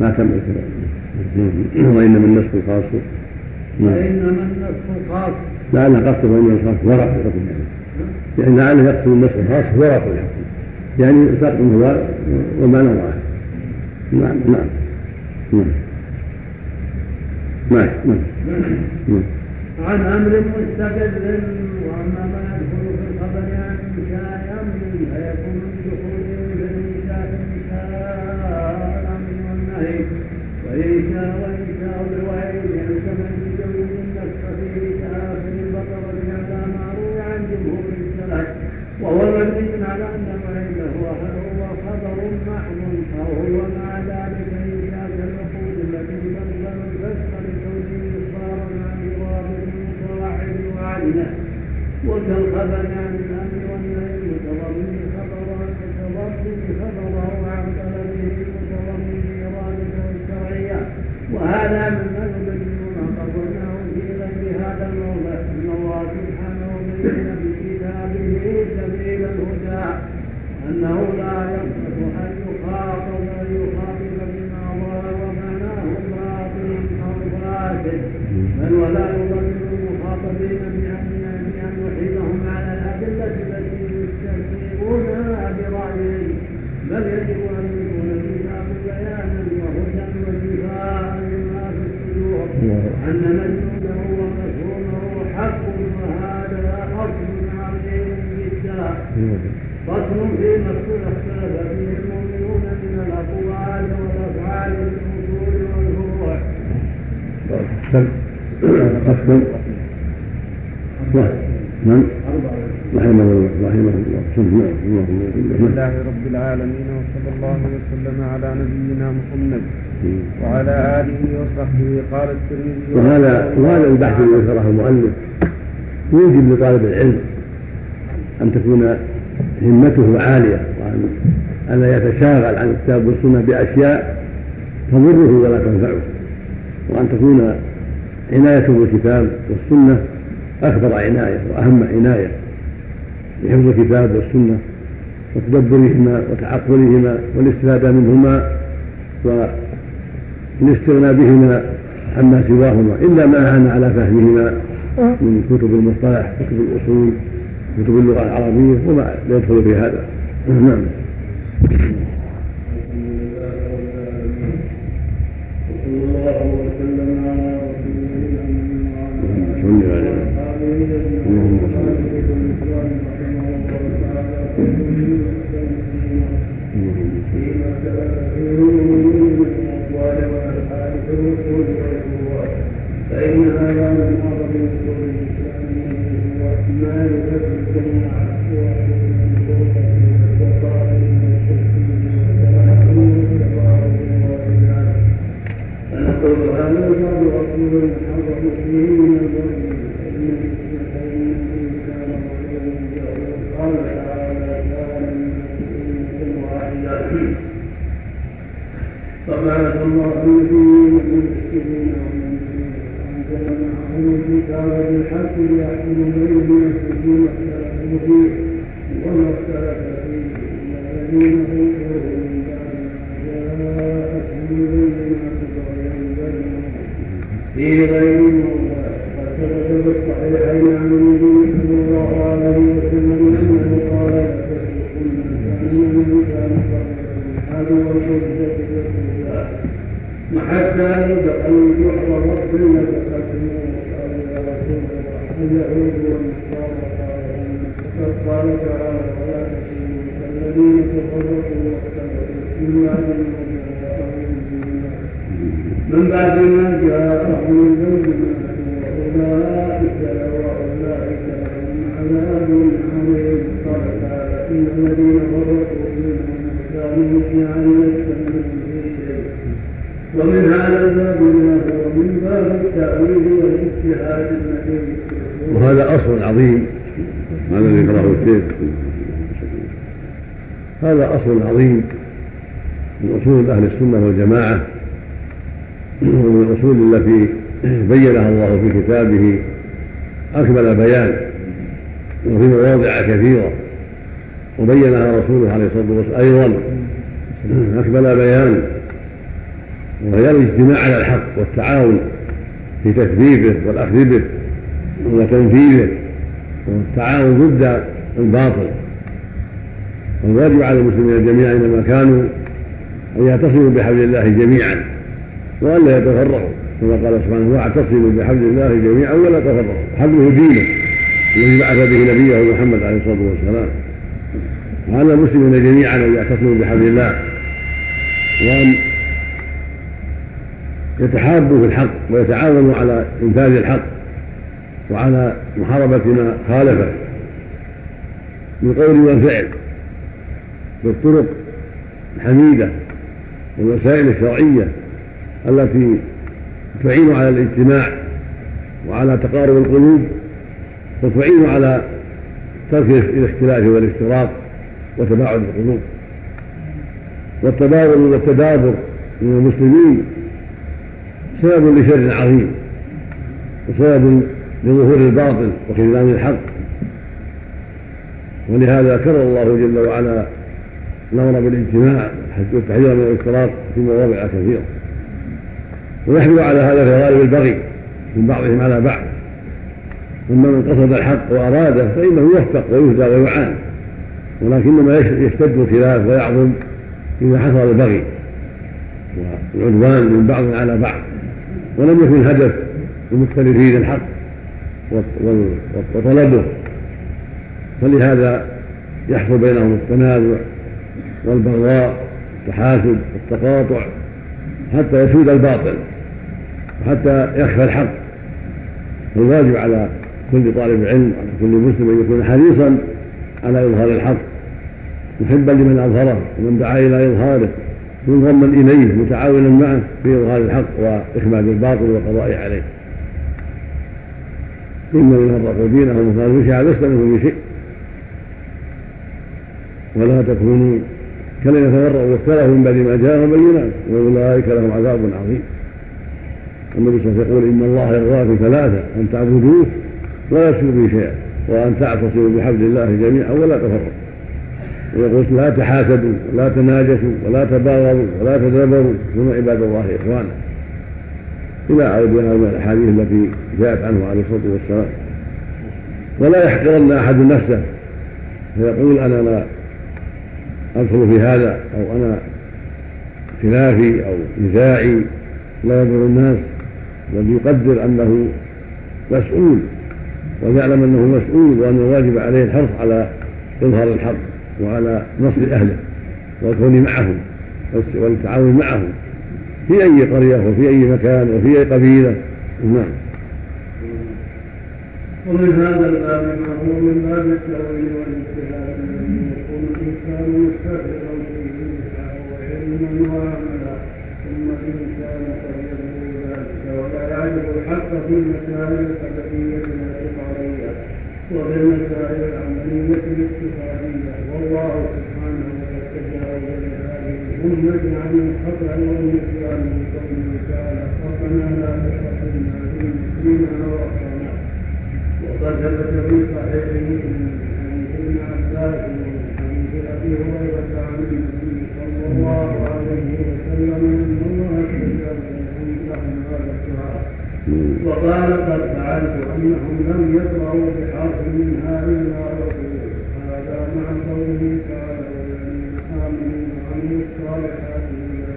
ما تملك وإنما النسخ الخاص. وإنما النسخ الخاص. لعل قصده وإنما الخاص ورق الحكم يعني لعله يقصد النسخ الخاص ورق الحكم يعني ساقط هو ومعنى واحد نعم نعم. نعم. نعم. نعم. عن أمر مستقر وأما ما يدخل في البحث الذي ذكره المؤلف يوجب لطالب العلم أن تكون همته عالية وأن ألا يتشاغل عن الكتاب والسنة بأشياء تضره ولا تنفعه وأن تكون عنايته بالكتاب والسنة أكبر عناية وأهم عناية بحفظ الكتاب والسنة وتدبرهما وتعقلهما والاستفادة منهما والاستغناء بهما عما سواهما إلا ما هان على فهمهما أه. من كتب المصطلح كتب الأصول كتب اللغة العربية وما يدخل في هذا. نعم. اليهود والكفار فإنها يوم المرض من قبول الإسلام والإيمان بدل الجميع فنقول آمين برسول حضر السنة والجماعة ومن الأصول التي بينها الله في كتابه أكمل بيان وفي مواضع كثيرة وبينها رسوله عليه الصلاة والسلام أيضا أكمل بيان وهي الاجتماع على الحق والتعاون في تكذيبه والأخذ به وتنفيذه والتعاون ضد الباطل والواجب على المسلمين جميعا اينما كانوا ان يعتصموا بحبل الله جميعا والا يتفرقوا. كما قال سبحانه واعتصموا بحبل الله جميعا ولا تفرقوا. حبله دينه الذي بعث به نبيه محمد عليه الصلاة والسلام. وعلى المسلمين جميعا أن يعتصموا بحبل الله وأن يتحابوا في الحق ويتعاونوا على إنفاذ الحق وعلى محاربة ما خالفه بالقول والفعل بالطرق الحميدة. والوسائل الشرعية التي تعين على الاجتماع وعلى تقارب القلوب وتعين على ترك الاختلاف والافتراق وتباعد القلوب. والتباغض والتدابر من المسلمين سبب لشر عظيم وسبب لظهور الباطل وخذلان الحق. ولهذا كرر الله جل وعلا الامر بالاجتماع والتحذير من الافتراق في مواضع كثيرة. ويحمل على هذا في غالب البغي من بعضهم على بعض. أما من قصد الحق وأراده فإنه يوفق ويهدى ويعان. ولكنما يشتد الخلاف ويعظم إذا حصل البغي والعدوان من بعض على بعض. ولم يكن هدف المختلفين الحق وطلبه. فلهذا يحصل بينهم التنازع والبغضاء والتحاسد والتقاطع حتى يسود الباطل وحتى يخفى الحق. فالواجب على كل طالب علم على كل مسلم أن يكون حريصا على إظهار الحق. محبا لمن أظهره ومن دعا إلى إظهاره منضما إليه متعاونا معه في إظهار الحق وإخماد الباطل والقضاء عليه. إن فرقوا دينهم وكانوا شيعا لست منهم بشيء. ولا تكونوا كالذين تفرقوا واختلفوا من بعد ما جاءهم بينات وأولئك لهم عذاب عظيم. النبي صلى الله عليه وسلم يقول إن الله يرضى في ثلاثة أن تعبدوه ولا تشركوا به شيئا وأن تعتصموا بحبل الله جميعا ولا تفرقوا. ويقول لا تحاسدوا ولا تناجسوا ولا تباغضوا ولا تدبروا كونوا عباد الله إخوانا. إلى غيرها من الأحاديث التي جاءت عنه عليه الصلاة والسلام. ولا يحقرن أحد نفسه. فيقول أنا لا أدخل في هذا أو أنا خلافي أو نزاعي لا يضر الناس بل يقدر أنه مسؤول ويعلم أنه مسؤول وأن الواجب عليه الحرص على إظهار الحق وعلى نصر أهله والكون معهم والتعاون معهم في أي قرية وفي أي مكان وفي أي قبيلة. نعم. ومن هذا الباب ما هو؟ من باب الذي يكون الإنسان مستغرقا فيه وعلما وعملا ثم الإنسان قد يبلغ ذلك ولا يعرف الحق في المسائل الفلكية الاعتبارية وفي المسائل العملية الاقتصادية والله سبحانه وتعالى تجاوز لهذه الأمة عن الخطأ والنسيان من قوله تعالى ربنا لا تؤاخذنا إن نسينا أو أخطأنا وقد ثبت فعلت أنهم لم يقرأوا بحرف منها إلا رسول هذا مع قوله تعالى والذين آمنوا وعملوا الصالحات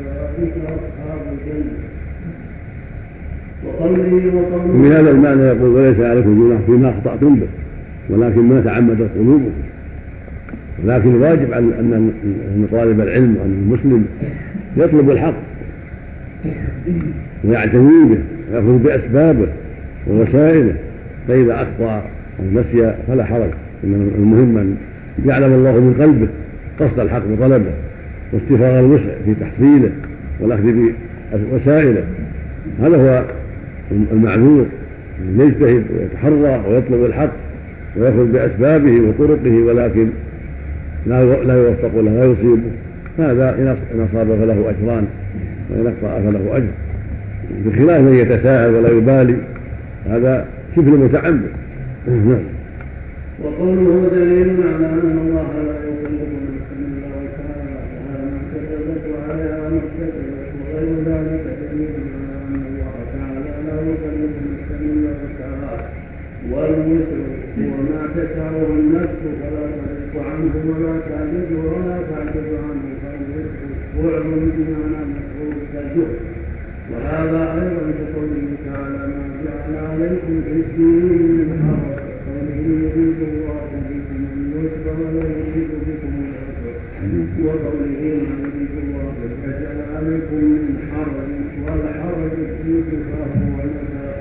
أولئك أصحاب الجنة وقوله وقوله من هذا المعنى يقول وليس عليكم جناح فيما أخطأتم به ولكن ما تعمدت قلوبهم ولكن الواجب أن طالب العلم وان المسلم يطلب الحق ويعتني به ويأخذ بأسبابه. ووسائله فإذا أخطأ أو نسي فلا حرج إنما المهم أن يعلم الله من قلبه قصد الحق وطلبه واستفاغ الوسع في تحصيله والأخذ بوسائله. هذا هو المعذور يجتهد ويتحرى ويطلب الحق ويأخذ بأسبابه وطرقه ولكن لا لا يوفق له لا يصيبه هذا إن أصاب فله أجران وإن أخطأ فله أجر. بخلاف من يتساهل ولا يبالي هذا شبه متعمد. نعم. وقوله دليل على أن الله لا يكلف نفسا إلا وسعها لها ما كسبت وعليها ما اكتسبت وغير ذلك دليل على أن الله تعالى لا يكلف نفسا إلا وسعها. والوسع هو ما تسعه النفس فلا تضيق عنه ولا تعجز ولا تعجز عنه فالوسع بعد بمعنى مفعول كالجهد وهذا أيضا كقوله تعالى ما جعل عليكم في الدين من حرج قوله يريد الله بكم اليسر ولا يريد بكم العسر وقوله ما يريد الله جعل عليكم من حرج والحرج فيه فهو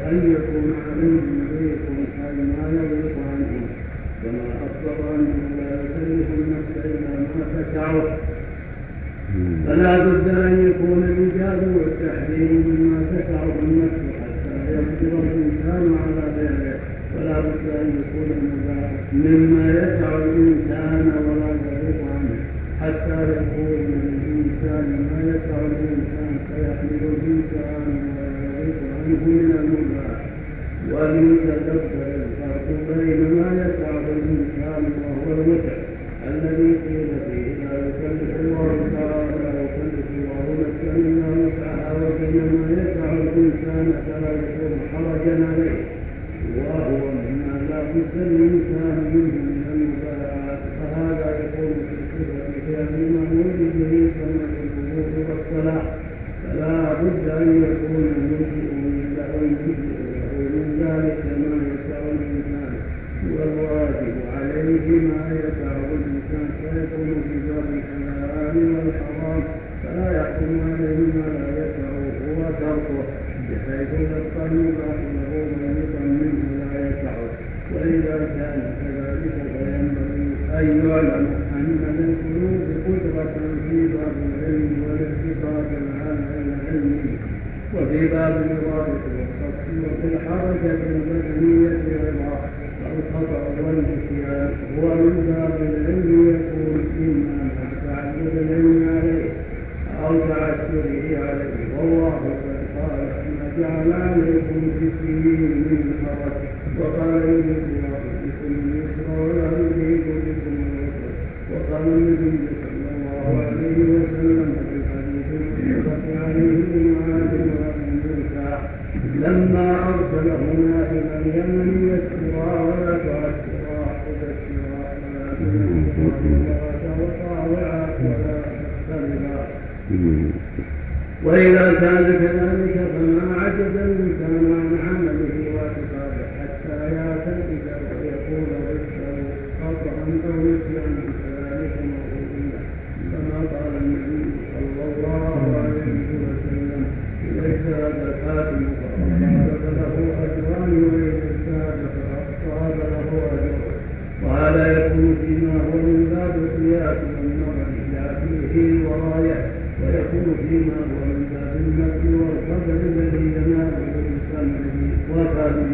ان يكون عليهم ضيق اي ما يضيق عنهم كما اخبر انه لا يكلف النفس الا ما تسعه فلا بد ان يكون الايجاد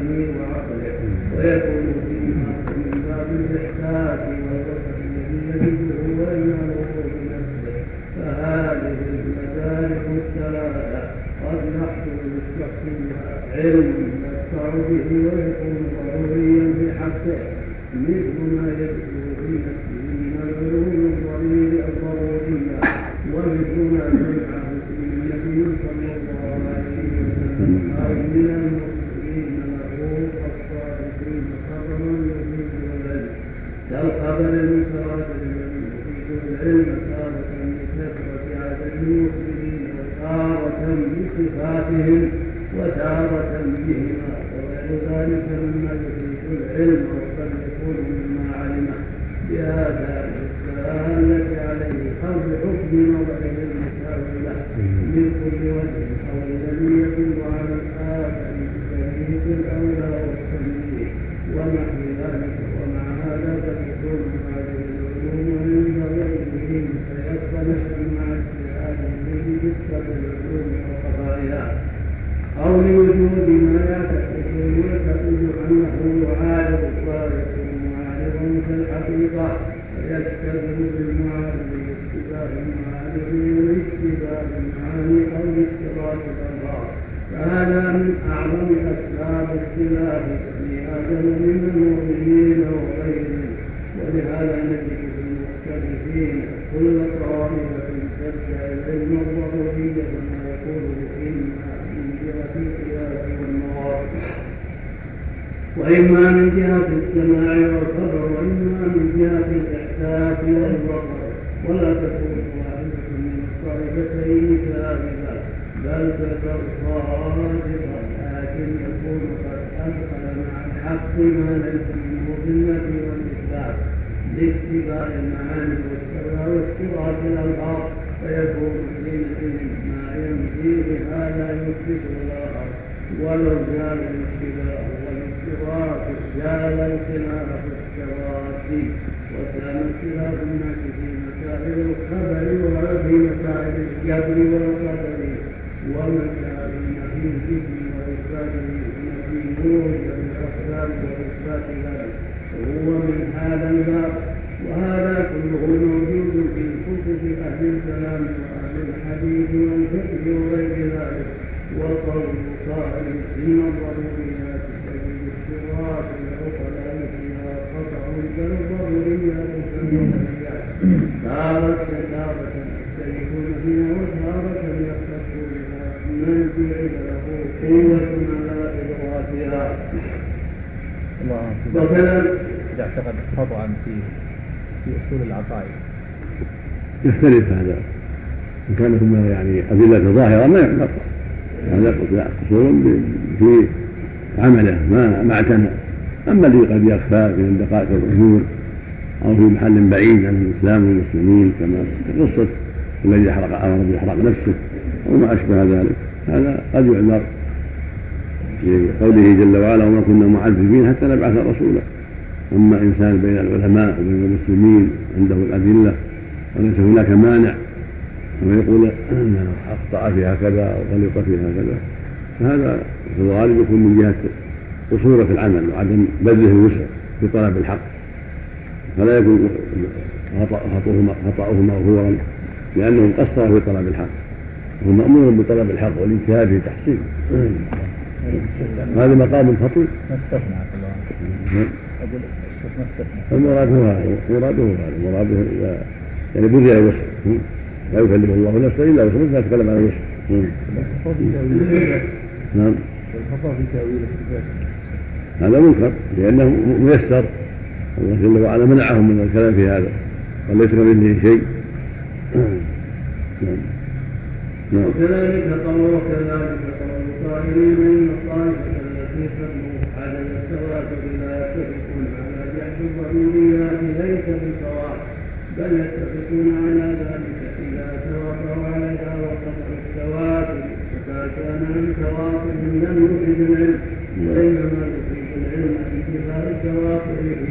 وفهمه وعقله ويكون فيما هو من باب الاحساس والبصر الذي يجده ويناله بنفسه. فهذه المدارك الثلاثة قد يحصل للشخص علم يدفع به ويكون ضروريا في حقه مثل ما يدخل في نفسه وهذا كله موجود في كتب أهل الكلام وأهل الحديث والفقه وغير ذلك وقول قائل إن الضروريات تجد الصراط العقلاء فيها قطع كالضروريات كالنظريات تارة تارة يختلفون فيها وتارة يختصون بها من جعل له قوة على إدراكها وكذلك إذا اعتقد خطأ في في أصول العقائد يختلف هذا. إن كان ثم يعني أدلة ظاهرة ما يعتبر. هذا لا قصور في عمله ما ما اعتنى. أما الذي قد يخفى من دقائق الأمور أو في محل بعيد عن الإسلام والمسلمين كما قصة الذي حرق أمر بإحراق نفسه وما أشبه ذلك هذا قد يعذر. في قوله جل وعلا وما كنا معذبين حتى نبعث رسولا. أما إنسان بين العلماء وبين المسلمين عنده الأدلة وليس هناك مانع ويقول أنه أخطأ في هكذا أو غلط في هكذا فهذا في الغالب يكون من جهة قصوره في العمل وعدم بذله الوسع في طلب الحق. فلا يكون خطأه مغفورا لأنه قصر في طلب الحق هو مأمور بطلب الحق والاجتهاد في تحصيله. هذا مقام خطير. المراد هو هذا مراده هو هذا مراده إذا يعني بذل الوسع لا يكلم الله نفسا إلا وسعه لا يتكلم عن الوسع نعم. الخطأ في تأويل الصفات هذا منكر لأنه ميسر. الله جل وعلا منعهم من الكلام في هذا قال ليس كمثله شيء. نعم. نعم. وكذلك قول وكذلك قول القائلين ان الطائفة التي تتلو على التواتر لا يتفقون على الضروريات ليس بصواب بل يتفقون على ذلك إذا توافروا عليها وقطع التواتر فكان عن تواتر لم يفد العلم. وإنما يفيد العلم باتباع تواتره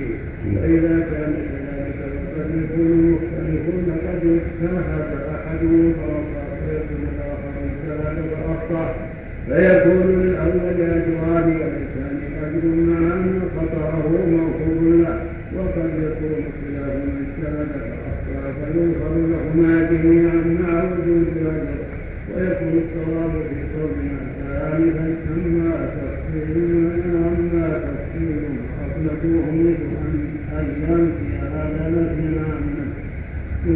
واذا كان كذلك المختلفون المختلفون قد اجتهد احدهم فوقع فيكون الآخر اجتهد وأخطأ. فيكون للاول اجران وللثاني اجر مع ان خطاه موقوف له وقد يكون ويكون الصواب في قولنا ثالثا اما تفصيل اما تفصيل اطلقوه ان ان ينفي هذا نفي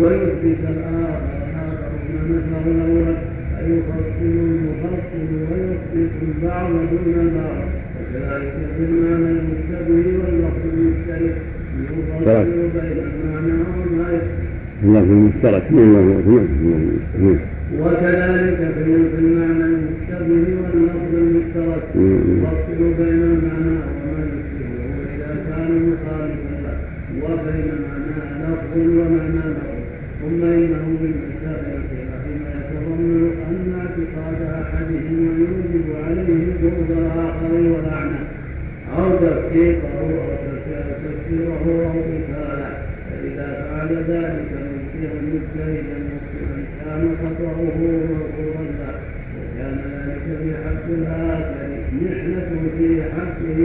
ويثبت الآخر اخرون مثله الأول فيفصل المفصل ويثبت البعض دون البعض. وكذلك في المعنى المشتبه واللفظ المشترك. يشتبه اللفظ المشترك المشترك وكذلك في المعنى المشتبه واللفظ المشترك. يفصل بين المعنى وما يشبهه اذا كان مخالفا وبينما لفظ ومعنى لفظ ثم انه من مسائل الخلاف ما يتضمن ان اعتقاد احدهما يوجب عليه بغض الآخر ولعنه أو تفكيكه أو تفسيره أو قتاله فاذا فعل ذلك مسلما مجتهدا مسلما مغفورا له وكان ذلك في حق الآخر محنه في حقه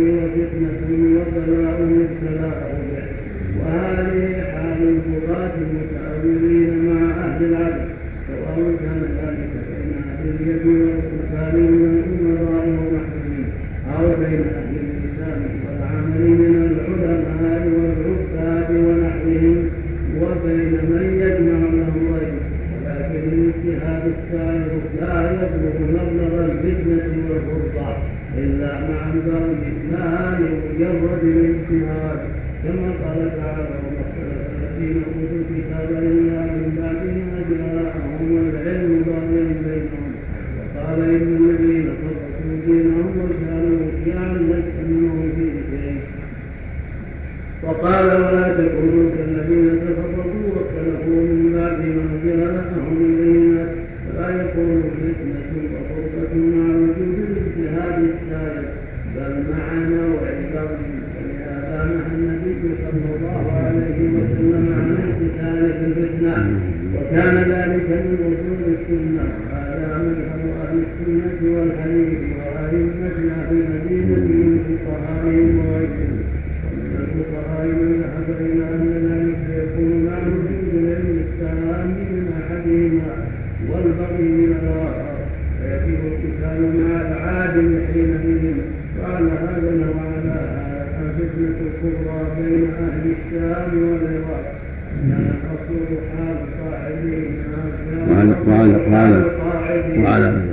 العادل حينئذ وعلى هذا وعلى الفتنة الكبرى بين أهل الشام والعراق كان حال صاحبين وعلى وعلى وعلى وعلى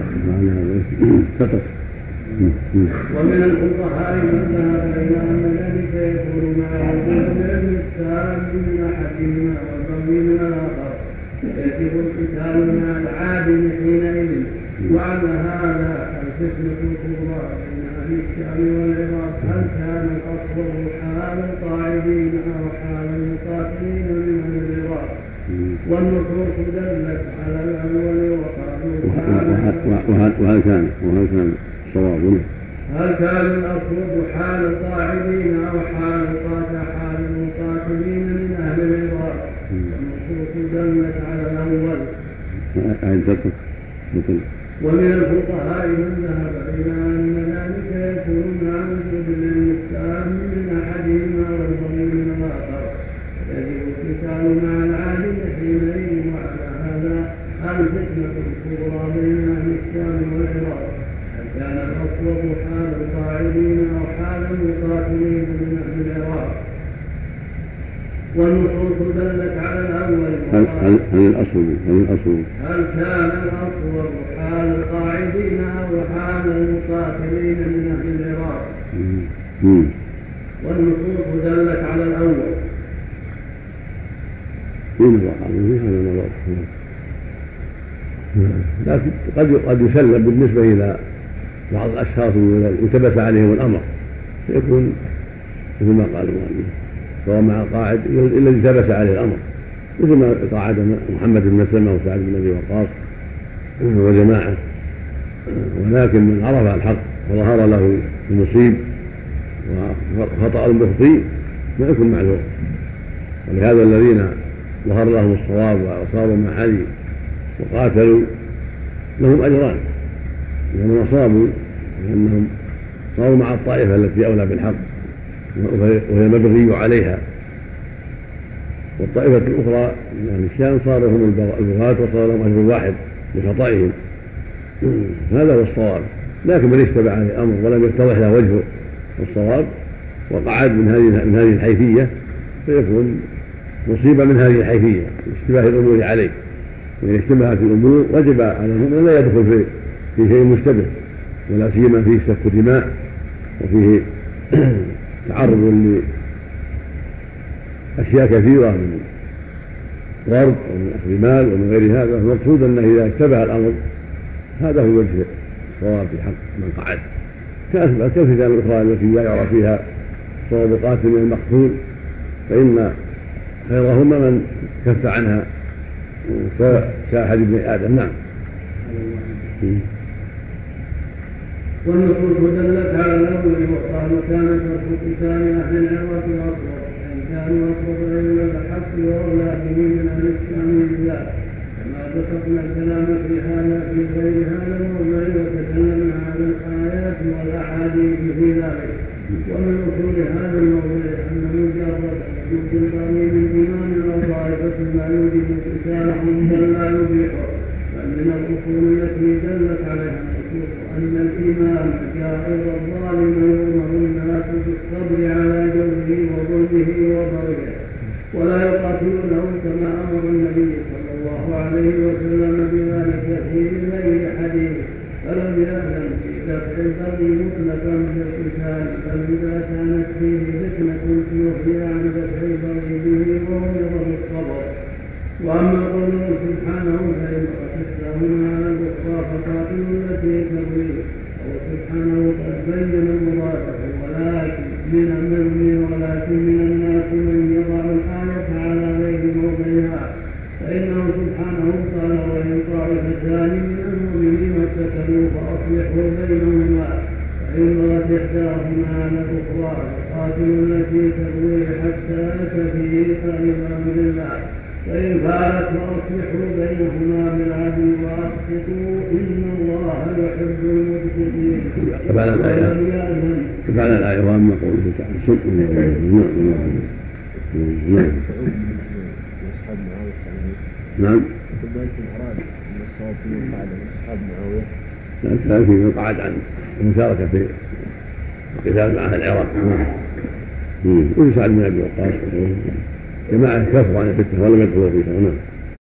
فقط ومن الفقهاء من ذهب إلى أن ذلك يكون مع وجود التام من أحدهما والبغي من الآخر يجب القتال مع العادل حينئذ وعلى هذا الفتنة الكبرى بين أهل الشام والعراق هل كان الأصغر حال القاعدين أو حال المقاتلين من أهل العراق والنصوص دلت على الأول وقالوا وهل وهل كان وهل كان صواب هل كان الأصوب حال القاعدين أو حال حال المقاتلين من أهل العراق والنصوص دلت على الأول ذكر مثل ومن الفقهاء من ذهب إلى أن ذلك يكون مع وجود التام من أحدهما والبغي من الآخر يجب القتال مع العالم حينئذ وعلى هذا الفتنة الكبرى بين أهل الشام والعراق هل كان الأصوب حال القاعدين أو حال المقاتلين من أهل العراق والنصوص دلت على الأول هل هل هل الأصل هل الأصل هل كان الأصور حال القاعدين أو حال المقاتلين من أهل العراق. والنصوص دلت على الأول في نظر في هذا النظر لكن قد قد يسلم بالنسبة إلى بعض الأشخاص التبس عليهم الأمر فيكون مثل ما قال المؤلف سواء مع القاعد الذي ثبت عليه الأمر مثل ما قاعد محمد بن مسلمة وسعد بن أبي وقاص وجماعة. ولكن من عرف الحق وظهر له المصيب وخطأ المخطئ ما يكون معذور. ولهذا الذين ظهر لهم الصواب وأصابوا مع علي وقاتلوا لهم أجران. لأنهم أصابوا لأنهم صاروا مع الطائفة التي أولى بالحق وهي المبغي عليها. والطائفة الأخرى من أهل الشام صاروا هم البغاة وصار لهم أجر واحد بخطئهم. هذا هو الصواب. لكن من اشتبه عليه الأمر ولم يتضح له وجه الصواب. وقعد من هذه من هذه الحيثية فيكون مصيبة من هذه الحيثية اشتباه الأمور عليه. وإن اشتبهت الأمور وجب على المؤمن لا يدخل في في شيء مشتبه ولا سيما فيه سفك دماء وفيه تعرض لأشياء كثيرة من ضرب ومن أخذ مال ومن غير هذا. المقصود أنه إذا اشتبه الأمر هذا هو وجه الصواب في حق من قعد. كالفتن الأخرى التي لا يرى فيها صواب قاتل من المقتول فإن خيرهما من كف عنها. كأحد ابن آدم. نعم. والنصوص دلت على الأول وقال كان ترك قتال أهل العراق أصغر فإن كانوا أصغر إلى الحق وأولى به من أهل الإسلام بالله كما ذكرنا الكلام في هذا في غير هذا الموضع وتكلمنا عن الآيات والأحاديث في ذلك. ومن أصول هذا الموضوع أن مجرد الباقي من إيمان أو طائفة ما يوجد قتالهم بل لا يبيحه بل من الأصول التي دلت عليها النصوص أن الإمام جائر الظالم يؤمر الناس بالصبر على جوره وظلمه وضربه ولا يقاتلونه كما أمر النبي صلى الله عليه وسلم بذلك في غير حديث. فلم يأذن في دفع البغي مطلقا بالقتال بل إذا كانت فيه فتنة توفي عن دفع البغي به وأمر بالصبر وأما قوله سبحانه فإن أخذتهما على الأخرى فقاتلوا التي تبغي أو سبحانه قد بين لا كان في من قعد عن المشاركة في القتال مع أهل العراق. ويسعد بن أبي وقاص. جماعة كفروا عن الفتنة ولم يدخلوا فيها نعم